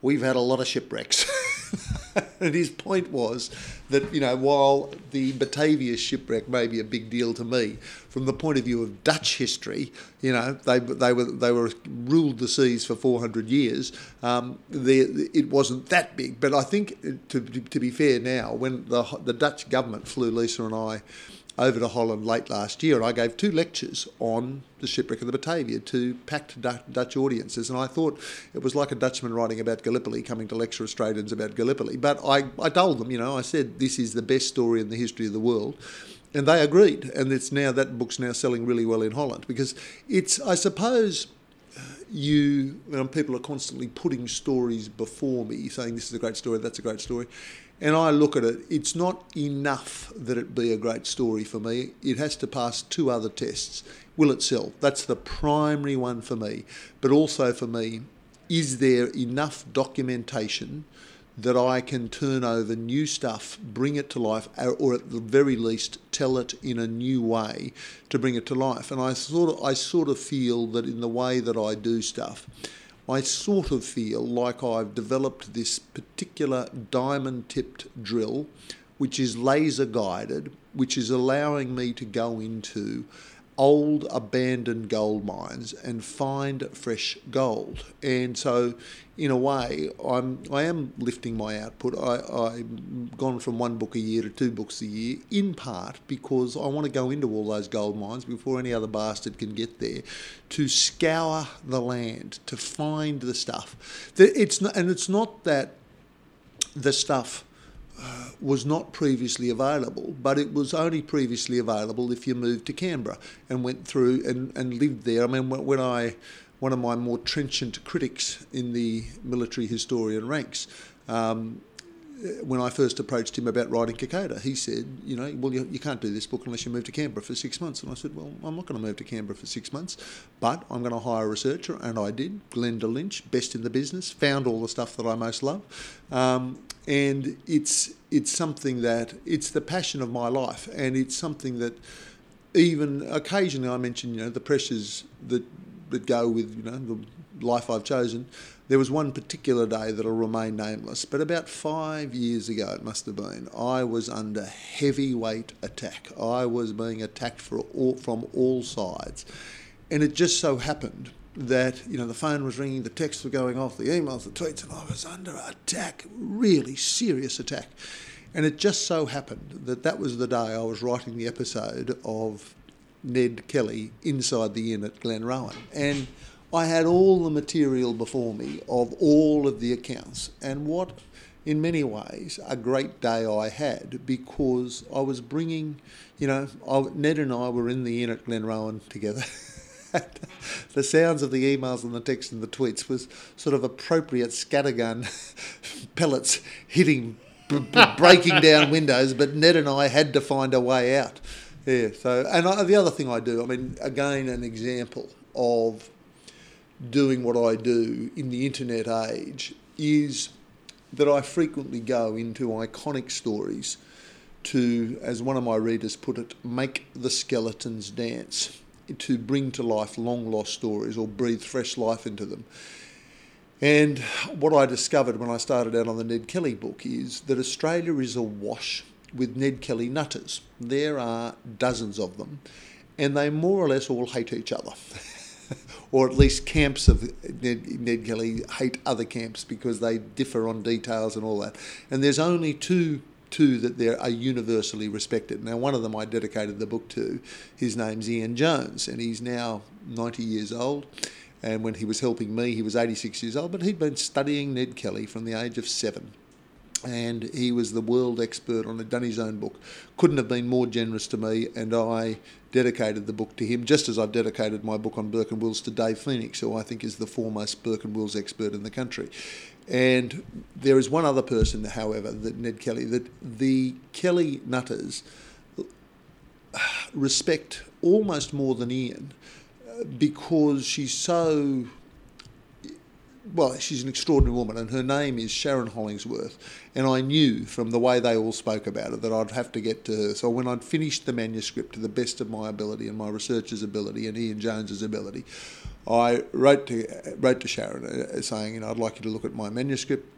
we've had a lot of shipwrecks." and his point was that, you know, while the Batavia shipwreck may be a big deal to me, from the point of view of Dutch history, you know, they, they, were, they were ruled the seas for 400 years. Um, the, it wasn't that big. But I think, to, to be fair now, when the, the Dutch government flew Lisa and I over to Holland late last year, and I gave two lectures on the shipwreck of the Batavia to packed Dutch audiences. And I thought it was like a Dutchman writing about Gallipoli coming to lecture Australians about Gallipoli. But I, I told them, you know, I said this is the best story in the history of the world. And they agreed, and it's now that book's now selling really well in Holland because it's, I suppose, uh, you, you people are constantly putting stories before me, saying this is a great story, that's a great story, and I look at it, it's not enough that it be a great story for me. It has to pass two other tests. Will it sell? That's the primary one for me. But also for me, is there enough documentation that I can turn over new stuff, bring it to life, or at the very least tell it in a new way to bring it to life? And I sort of, I sort of feel that in the way that I do stuff, I sort of feel like I've developed this particular diamond tipped drill, which is laser guided, which is allowing me to go into old abandoned gold mines and find fresh gold. And so, in a way, I'm I am lifting my output. I, I've gone from one book a year to two books a year, in part because I want to go into all those gold mines before any other bastard can get there, to scour the land, to find the stuff. It's not, and it's not that the stuff uh, was not previously available, but it was only previously available if you moved to Canberra and went through and, and lived there. I mean, when I, one of my more trenchant critics in the military historian ranks, um, when I first approached him about writing Kokoda, he said, you know, well, you, you, can't do this book unless you move to Canberra for six months. And I said, well, I'm not going to move to Canberra for six months, but I'm going to hire a researcher. And I did. Glenda Lynch, best in the business, found all the stuff that I most love. Um, and it's, it's something that, it's the passion of my life. And it's something that even occasionally I mention, you know, the pressures that, that go with, you know, the life I've chosen there was one particular day that'll remain nameless, but about five years ago, it must have been, I was under heavyweight attack. I was being attacked all, from all sides. And it just so happened that, you know, the phone was ringing, the texts were going off, the emails, the tweets, and I was under attack, really serious attack. And it just so happened that that was the day I was writing the episode of Ned Kelly inside the inn at Glenrowan. And I had all the material before me of all of the accounts, and what, in many ways, a great day I had because I was bringing, you know, I, Ned and I were in the inn at Glenrowan together. the sounds of the emails and the text and the tweets was sort of appropriate scattergun pellets hitting, b- b- breaking down windows. But Ned and I had to find a way out. Yeah. So, and I, the other thing I do, I mean, again, an example of doing what I do in the internet age is that I frequently go into iconic stories to, as one of my readers put it, make the skeletons dance, to bring to life long lost stories or breathe fresh life into them. And what I discovered when I started out on the Ned Kelly book is that Australia is awash with Ned Kelly nutters. There are dozens of them, and they more or less all hate each other. or at least camps of Ned, Ned Kelly hate other camps because they differ on details and all that. And there's only two two that they are universally respected. Now, one of them I dedicated the book to. His name's Ian Jones, and he's now 90 years old. And when he was helping me, he was 86 years old, but he'd been studying Ned Kelly from the age of seven. And he was the world expert on it, done his own book. Couldn't have been more generous to me, and I dedicated the book to him, just as I've dedicated my book on Burke and Wills to Dave Phoenix, who I think is the foremost Burke and Wills expert in the country. And there is one other person, however, that Ned Kelly, that the Kelly Nutters respect almost more than Ian because she's so well, she's an extraordinary woman, and her name is Sharon Hollingsworth. And I knew from the way they all spoke about it that I'd have to get to her. So when I'd finished the manuscript to the best of my ability and my researcher's ability and Ian Jones's ability, I wrote to wrote to Sharon uh, saying, you know, I'd like you to look at my manuscript.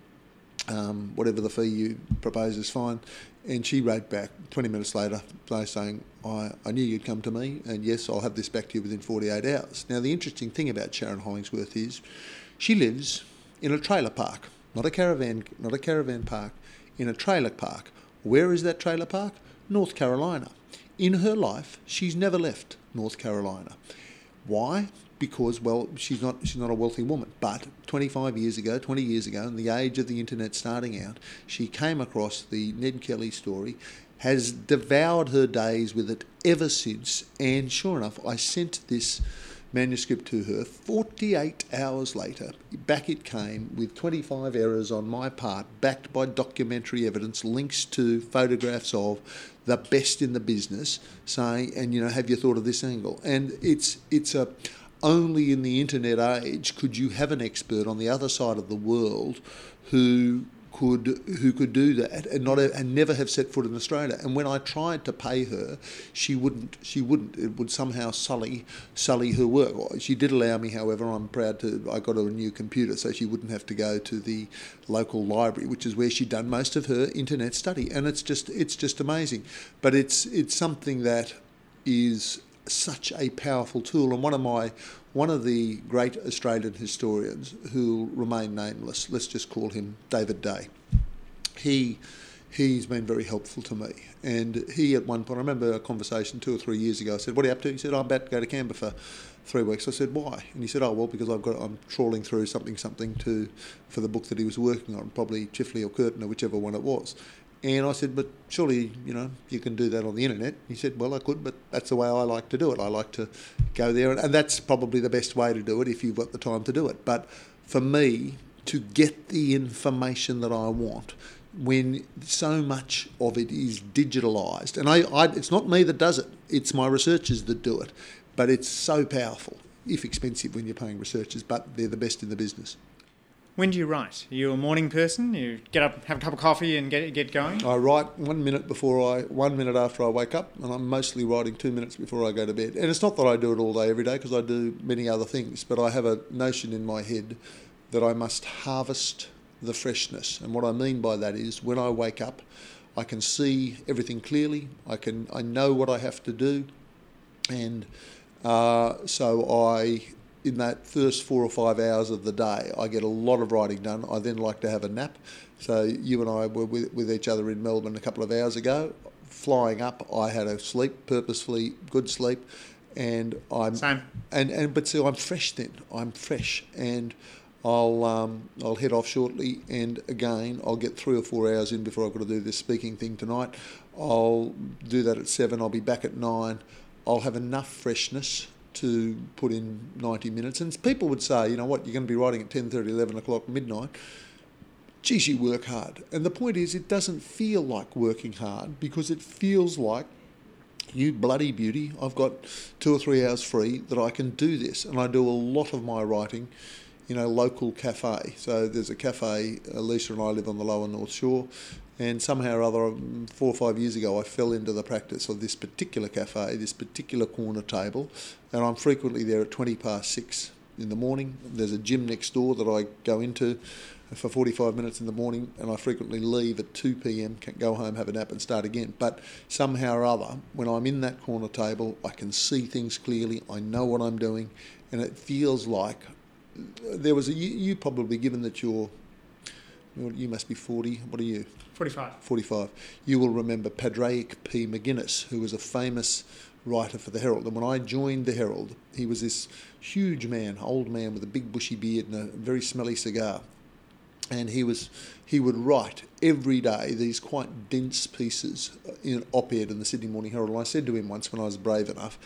Um, whatever the fee you propose is fine. And she wrote back 20 minutes later saying, I, I knew you'd come to me, and yes, I'll have this back to you within 48 hours. Now, the interesting thing about Sharon Hollingsworth is she lives in a trailer park, not a caravan, not a caravan park, in a trailer park. Where is that trailer park? North Carolina. In her life, she's never left North Carolina. Why? Because well, she's not she's not a wealthy woman. But 25 years ago, 20 years ago, in the age of the internet starting out, she came across the Ned Kelly story, has devoured her days with it ever since. And sure enough, I sent this manuscript to her. 48 hours later, back it came with 25 errors on my part, backed by documentary evidence, links to photographs of the best in the business, saying, and you know, have you thought of this angle? And it's it's a only in the internet age could you have an expert on the other side of the world who could who could do that and not and never have set foot in Australia. And when I tried to pay her, she wouldn't. She wouldn't. It would somehow sully sully her work. She did allow me, however. I'm proud to. I got her a new computer, so she wouldn't have to go to the local library, which is where she'd done most of her internet study. And it's just it's just amazing. But it's it's something that is such a powerful tool. And one of my one of the great Australian historians who remain nameless, let's just call him David Day. He he's been very helpful to me. And he, at one point, I remember a conversation two or three years ago. I said, "What are you up to?" He said, "I'm about to go to Canberra for three weeks. I said, why? And he said, oh, well, because I've got, I'm trawling through something, something to, for the book that he was working on, probably Chifley or Curtin or whichever one it was. And I said, but surely, you know, you can do that on the internet. He said, well, I could, but that's the way I like to do it. I like to go there, and, and that's probably the best way to do it if you've got the time to do it. But for me, to get the information that I want, when so much of it is digitalised, and I, I, it's not me that does it; it's my researchers that do it. But it's so powerful, if expensive when you're paying researchers, but they're the best in the business. When do you write? Are you a morning person? You get up, have a cup of coffee, and get get going. I write one minute before I, one minute after I wake up, and I'm mostly writing two minutes before I go to bed. And it's not that I do it all day every day because I do many other things, but I have a notion in my head that I must harvest the freshness. And what I mean by that is when I wake up, I can see everything clearly. I can I know what I have to do, and uh, so I in that first four or five hours of the day, I get a lot of writing done. I then like to have a nap. So you and I were with, with each other in Melbourne a couple of hours ago. Flying up, I had a sleep, purposefully good sleep, and I'm Same. and and but so I'm fresh then. I'm fresh, and I'll um, I'll head off shortly, and again I'll get three or four hours in before I've got to do this speaking thing tonight. I'll do that at seven. I'll be back at nine. I'll have enough freshness to put in 90 minutes. And people would say, you know what, you're going to be writing at 10.30, 11 o'clock, midnight. Geez, you work hard. And the point is, it doesn't feel like working hard because it feels like you bloody beauty, I've got two or three hours free that I can do this. And I do a lot of my writing in a local cafe. So there's a cafe, Alicia and I live on the lower North Shore, and somehow or other, um, four or five years ago, I fell into the practice of this particular cafe, this particular corner table, and I'm frequently there at 20 past six in the morning. There's a gym next door that I go into for 45 minutes in the morning, and I frequently leave at 2 pm, can go home, have a nap, and start again. But somehow or other, when I'm in that corner table, I can see things clearly, I know what I'm doing, and it feels like there was a you, you probably given that you're you must be 40 what are you 45 45 you will remember Padraic P. McGuinness who was a famous writer for the Herald. And when I joined the Herald he was this huge man old man with a big bushy beard and a very smelly cigar. And he was he would write every day these quite dense pieces uh, in op-ed in the Sydney Morning Herald. And I said to him once when I was brave enough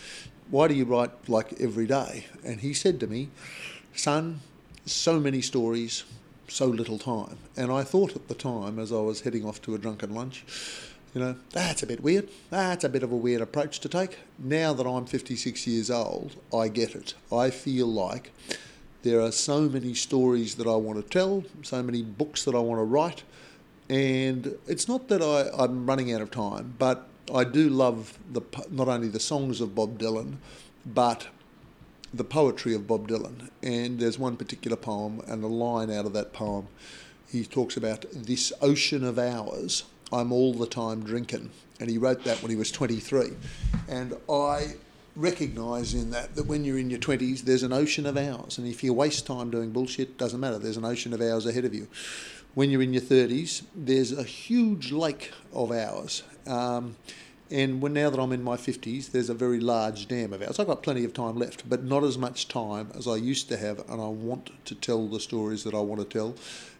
why do you write like every day? And he said to me son, so many stories, so little time. And I thought at the time, as I was heading off to a drunken lunch, you know, that's a bit weird. That's a bit of a weird approach to take. Now that I'm 56 years old, I get it. I feel like there are so many stories that I want to tell, so many books that I want to write. And it's not that I, I'm running out of time, but I do love the not only the songs of Bob Dylan, but the poetry of Bob Dylan. And there's one particular poem, and a line out of that poem, he talks about this ocean of hours, I'm all the time drinking. And he wrote that when he was 23. And I recognise in that that when you're in your 20s, there's an ocean of hours. And if you waste time doing bullshit, doesn't matter. There's an ocean of hours ahead of you. When you're in your 30s, there's a huge lake of hours. Um, and when now that I'm in my 50s, there's a very large dam of hours. I've got plenty of time left, but not as much time as I used to have, and I want to tell the stories that I want to tell.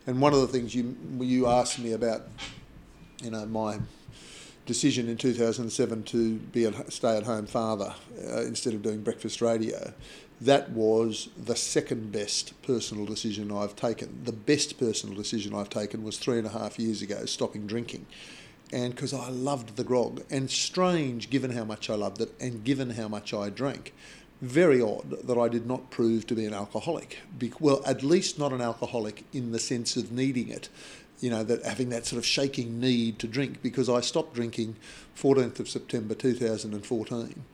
And one of the things you you asked me about, you know, my decision in 2007 to be a stay-at-home father uh, instead of doing breakfast radio, that was the second best personal decision I've taken. The best personal decision I've taken was three and a half years ago, stopping drinking and because I loved the grog. And strange, given how much I loved it and given how much I drank, very odd that I did not prove to be an alcoholic. Be- well, at least not an alcoholic in the sense of needing it, you know, that having that sort of shaking need to drink, because I stopped drinking 14th of September 2014.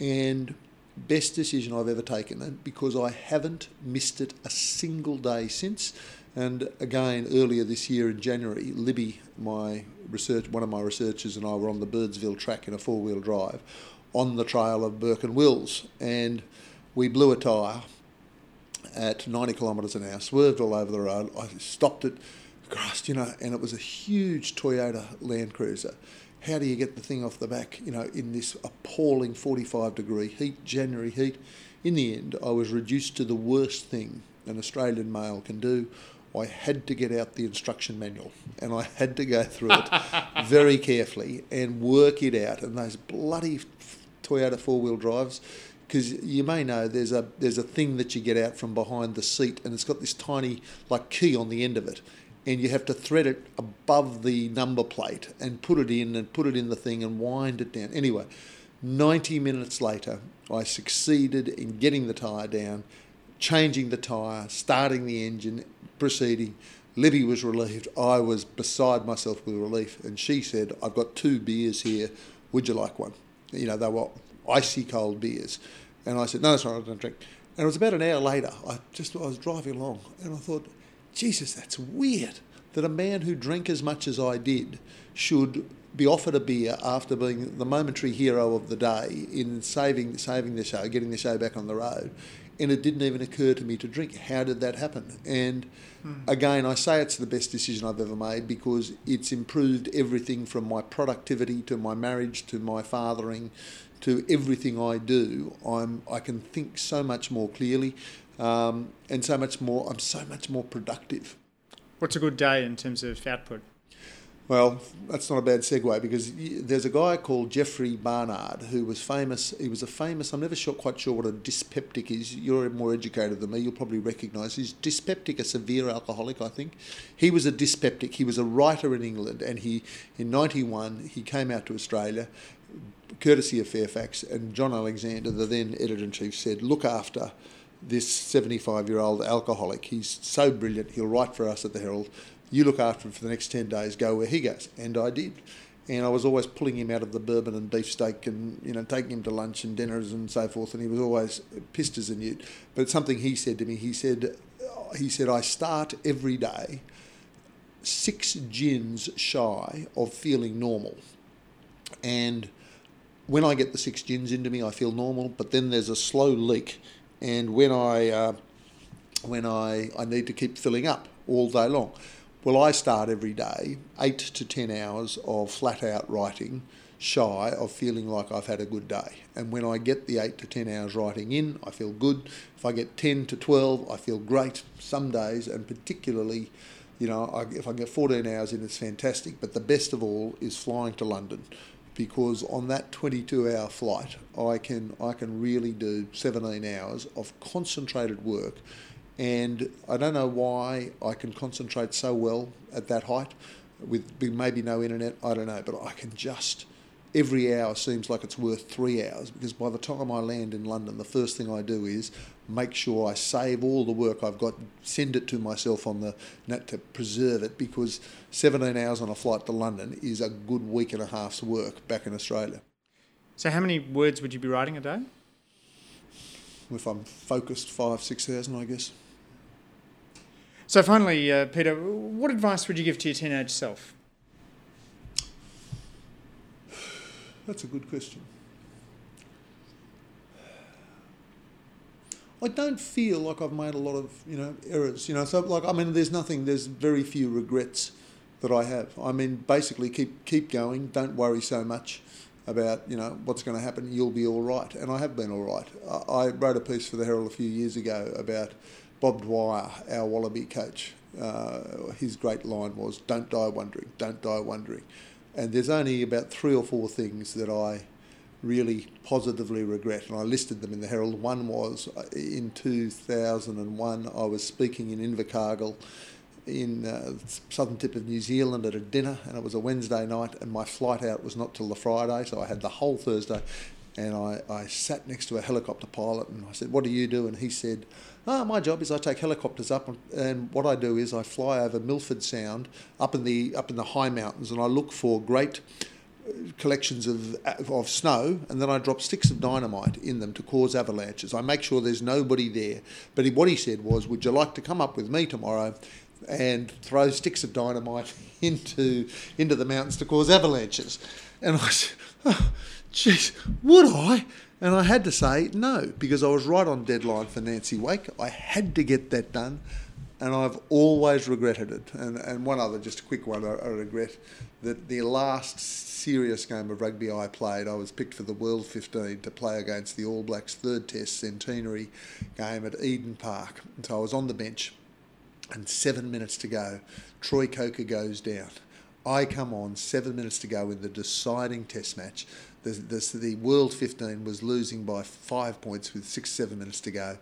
And best decision I've ever taken, because I haven't missed it a single day since. And again, earlier this year in January, Libby, my research, one of my researchers, and I were on the Birdsville track in a four wheel drive on the trail of Burke and Wills, and we blew a tyre at 90 kilometres an hour, swerved all over the road. I stopped it, crossed, you know, and it was a huge Toyota Land Cruiser. How do you get the thing off the back, you know, in this appalling 45 degree heat, January heat? in the end, I was reduced to the worst thing an Australian male can do. I had to get out the instruction manual and I had to go through it very carefully and work it out. And those bloody Toyota four wheel drives, because you may know there's a there's a thing that you get out from behind the seat and it's got this tiny like key on the end of it and you have to thread it above the number plate and put it in and put it in the thing and wind it down. Anyway, 90 minutes later, I succeeded in getting the tyre down, changing the tyre, starting the engine, proceeding. Libby was relieved. I was beside myself with relief. And she said, I've got two beers here. Would you like one? You know, they were icy cold beers. And I said, No, that's not right, I don't drink. And it was about an hour later, I just I was driving along and I thought, Jesus, that's weird that a man who drank as much as I did should be offered a beer after being the momentary hero of the day in saving saving the show, getting the show back on the road. And it didn't even occur to me to drink. How did that happen? And mm. again, I say it's the best decision I've ever made because it's improved everything from my productivity to my marriage to my fathering to everything I do. I'm I can think so much more clearly, um, and so much more. I'm so much more productive. What's a good day in terms of output? Well, that's not a bad segue because there's a guy called Jeffrey Bernard who was famous. He was a famous. I'm never sure, quite sure what a dyspeptic is. You're more educated than me. You'll probably recognise. He's dyspeptic, a severe alcoholic, I think. He was a dyspeptic. He was a writer in England, and he in '91 he came out to Australia, courtesy of Fairfax, and John Alexander, the then editor in chief, said, "Look after." This 75 year old alcoholic. He's so brilliant. He'll write for us at the Herald you look after him for the next 10 days, go where he goes. And I did. And I was always pulling him out of the bourbon and beefsteak and, you know, taking him to lunch and dinners and so forth. And he was always pissed as a newt. But something he said to me, he said, he said, I start every day six gins shy of feeling normal. And when I get the six gins into me, I feel normal, but then there's a slow leak. And when I, uh, when I, I need to keep filling up all day long. Well, I start every day eight to 10 hours of flat out writing, shy of feeling like I've had a good day. And when I get the eight to 10 hours writing in, I feel good. If I get 10 to 12, I feel great some days, and particularly, you know, I, if I get 14 hours in, it's fantastic. But the best of all is flying to London because on that 22 hour flight, I can, I can really do 17 hours of concentrated work and I don't know why I can concentrate so well at that height with maybe no internet. I don't know, but I can just every hour seems like it's worth three hours because by the time I land in London, the first thing I do is make sure I save all the work I've got, send it to myself on the net to preserve it because 17 hours on a flight to London is a good week and a half's work back in Australia. So, how many words would you be writing a day? If I'm focused, five, six thousand, I guess. So finally, uh, Peter, what advice would you give to your teenage self? That's a good question. I don't feel like I've made a lot of you know errors. You know, so like I mean, there's nothing. There's very few regrets that I have. I mean, basically, keep keep going. Don't worry so much about you know what's going to happen. You'll be all right, and I have been all right. I, I wrote a piece for the Herald a few years ago about Bob Dwyer, our Wallaby coach, uh, his great line was, Don't die wondering, don't die wondering. And there's only about three or four things that I really positively regret, and I listed them in the Herald. One was uh, in 2001, I was speaking in Invercargill in uh, southern tip of New Zealand at a dinner, and it was a Wednesday night, and my flight out was not till the Friday, so I had the whole Thursday. And I, I sat next to a helicopter pilot, and I said, What do you do? And he said, Oh, my job is I take helicopters up, and, what I do is I fly over Milford Sound up in the up in the high mountains, and I look for great uh, collections of uh, of snow, and then I drop sticks of dynamite in them to cause avalanches. I make sure there's nobody there. But he, what he said was, "Would you like to come up with me tomorrow?" and throw sticks of dynamite into into the mountains to cause avalanches. And I said, oh, "Geez, would I?" And I had to say no because I was right on deadline for Nancy Wake. I had to get that done. and I've always regretted it. And, and one other, just a quick one, I, I regret that the last serious game of rugby I played, I was picked for the World 15 to play against the All Blacks third test centenary game at Eden Park. And so I was on the bench, and seven minutes to go, Troy Coker goes down. I come on seven minutes to go in the deciding test match. The, the, the World 15 was losing by five points with six, seven minutes to go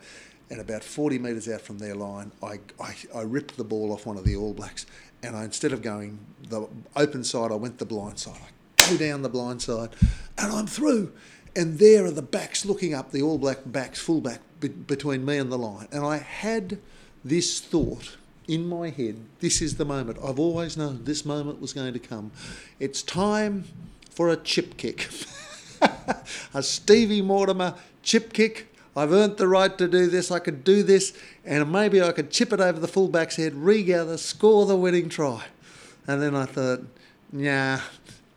and about 40 metres out from their line, I, I, I, ripped the ball off one of the All Blacks. And I, instead of going the open side, I went the blind side. I go down the blind side and I'm through. And there are the backs looking up, the All Black backs, full back be, between me and the line. And I had this thought in my head this is the moment. I've always known this moment was going to come. It's time for a chip kick. a Stevie Mortimer chip kick I've earned the right to do this. I could do this, and maybe I could chip it over the fullback's head, regather, score the winning try. And then I thought, nah,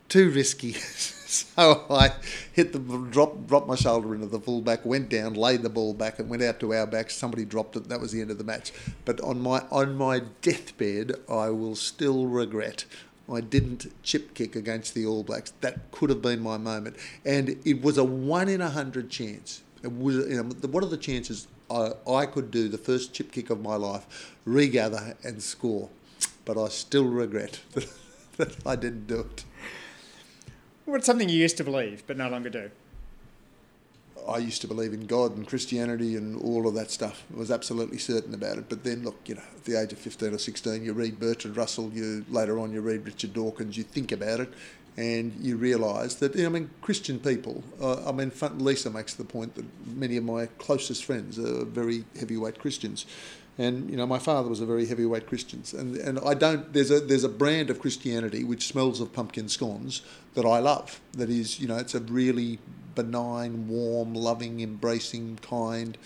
too risky. so I hit the drop, dropped my shoulder into the fullback, went down, laid the ball back, and went out to our backs. Somebody dropped it. That was the end of the match. But on my on my deathbed, I will still regret I didn't chip kick against the All Blacks. That could have been my moment, and it was a one in a hundred chance was, you know, what are the chances I, I could do the first chip kick of my life, regather and score? But I still regret that, that I didn't do it. What's something you used to believe but no longer do? I used to believe in God and Christianity and all of that stuff. I was absolutely certain about it. But then, look, you know, at the age of 15 or 16, you read Bertrand Russell, you later on you read Richard Dawkins, you think about it, and you realise that you know, I mean Christian people. Uh, I mean Lisa makes the point that many of my closest friends are very heavyweight Christians, and you know my father was a very heavyweight Christian, and and I don't. There's a there's a brand of Christianity which smells of pumpkin scones that I love. That is you know it's a really benign, warm, loving, embracing, kind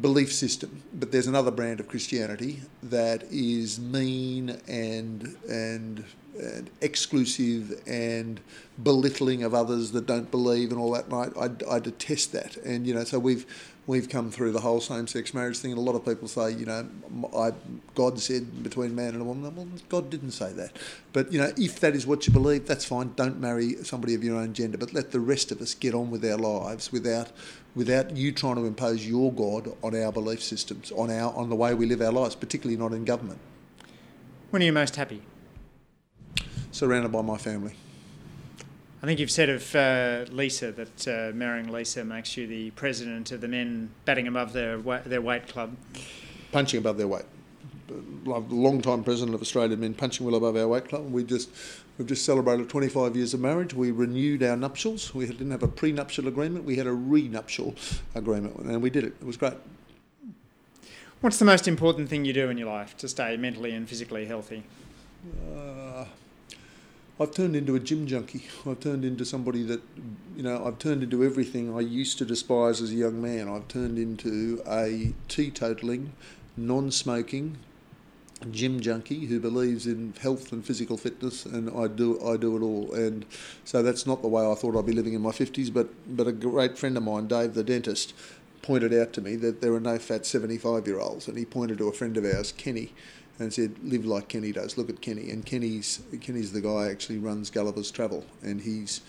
belief system. But there's another brand of Christianity that is mean and and and exclusive and belittling of others that don't believe and all that. And I, I, I, detest that. And you know, so we've we've come through the whole same-sex marriage thing, and a lot of people say, you know, I, God said between man and a woman. Well, God didn't say that. But you know, if that is what you believe, that's fine. Don't marry somebody of your own gender, but let the rest of us get on with our lives without without you trying to impose your God on our belief systems, on our on the way we live our lives, particularly not in government. When are you most happy? surrounded by my family. I think you've said of uh, Lisa that uh, marrying Lisa makes you the president of the men batting above their wa- their weight club. Punching above their weight. Long time president of Australian men punching well above our weight club. We just we've just celebrated 25 years of marriage. We renewed our nuptials. We didn't have a prenuptial agreement. We had a renuptial agreement, and we did it. It was great. What's the most important thing you do in your life to stay mentally and physically healthy? Uh, I've turned into a gym junkie. I've turned into somebody that, you know, I've turned into everything I used to despise as a young man. I've turned into a teetotaling, non smoking, gym junkie who believes in health and physical fitness, and I do I do it all. And so that's not the way I thought I'd be living in my fifties. But but a great friend of mine, Dave the dentist, pointed out to me that there are no fat seventy five year olds, and he pointed to a friend of ours, Kenny, and said, "Live like Kenny does. Look at Kenny." And Kenny's Kenny's the guy actually runs Gulliver's Travel, and he's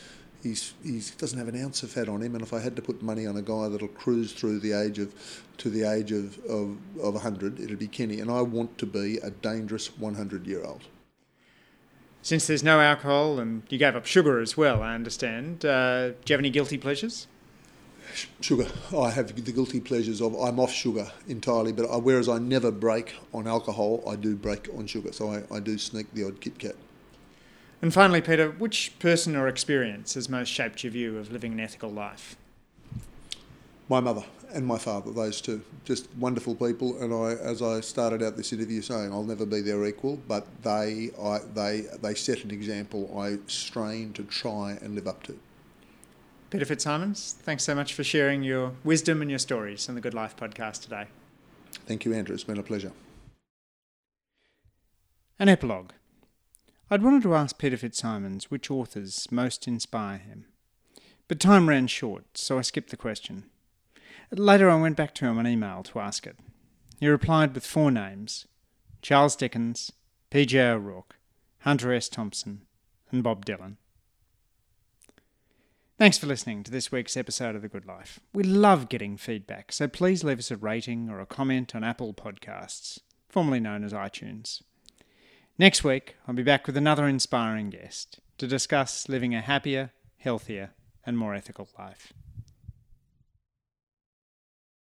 he's he doesn't have an ounce of fat on him. And if I had to put money on a guy that'll cruise through the age of to the age of of, of 100, it'd be Kenny. And I want to be a dangerous 100 year old. Since there's no alcohol and you gave up sugar as well, I understand. Uh, do you have any guilty pleasures? Sugar. I have the guilty pleasures of I'm off sugar entirely, but I, whereas I never break on alcohol, I do break on sugar. So I, I do sneak the odd Kit Kat. And finally, Peter, which person or experience has most shaped your view of living an ethical life? My mother and my father, those two, just wonderful people. And I, as I started out this interview saying, I'll never be their equal, but they, I, they, they set an example I strain to try and live up to. Peter FitzSimons, thanks so much for sharing your wisdom and your stories on the Good Life podcast today. Thank you, Andrew. It's been a pleasure. An epilogue. I'd wanted to ask Peter FitzSimons which authors most inspire him. But time ran short, so I skipped the question. Later, I went back to him on email to ask it. He replied with four names Charles Dickens, P.J. O'Rourke, Hunter S. Thompson, and Bob Dylan. Thanks for listening to this week's episode of The Good Life. We love getting feedback, so please leave us a rating or a comment on Apple Podcasts, formerly known as iTunes. Next week, I'll be back with another inspiring guest to discuss living a happier, healthier, and more ethical life.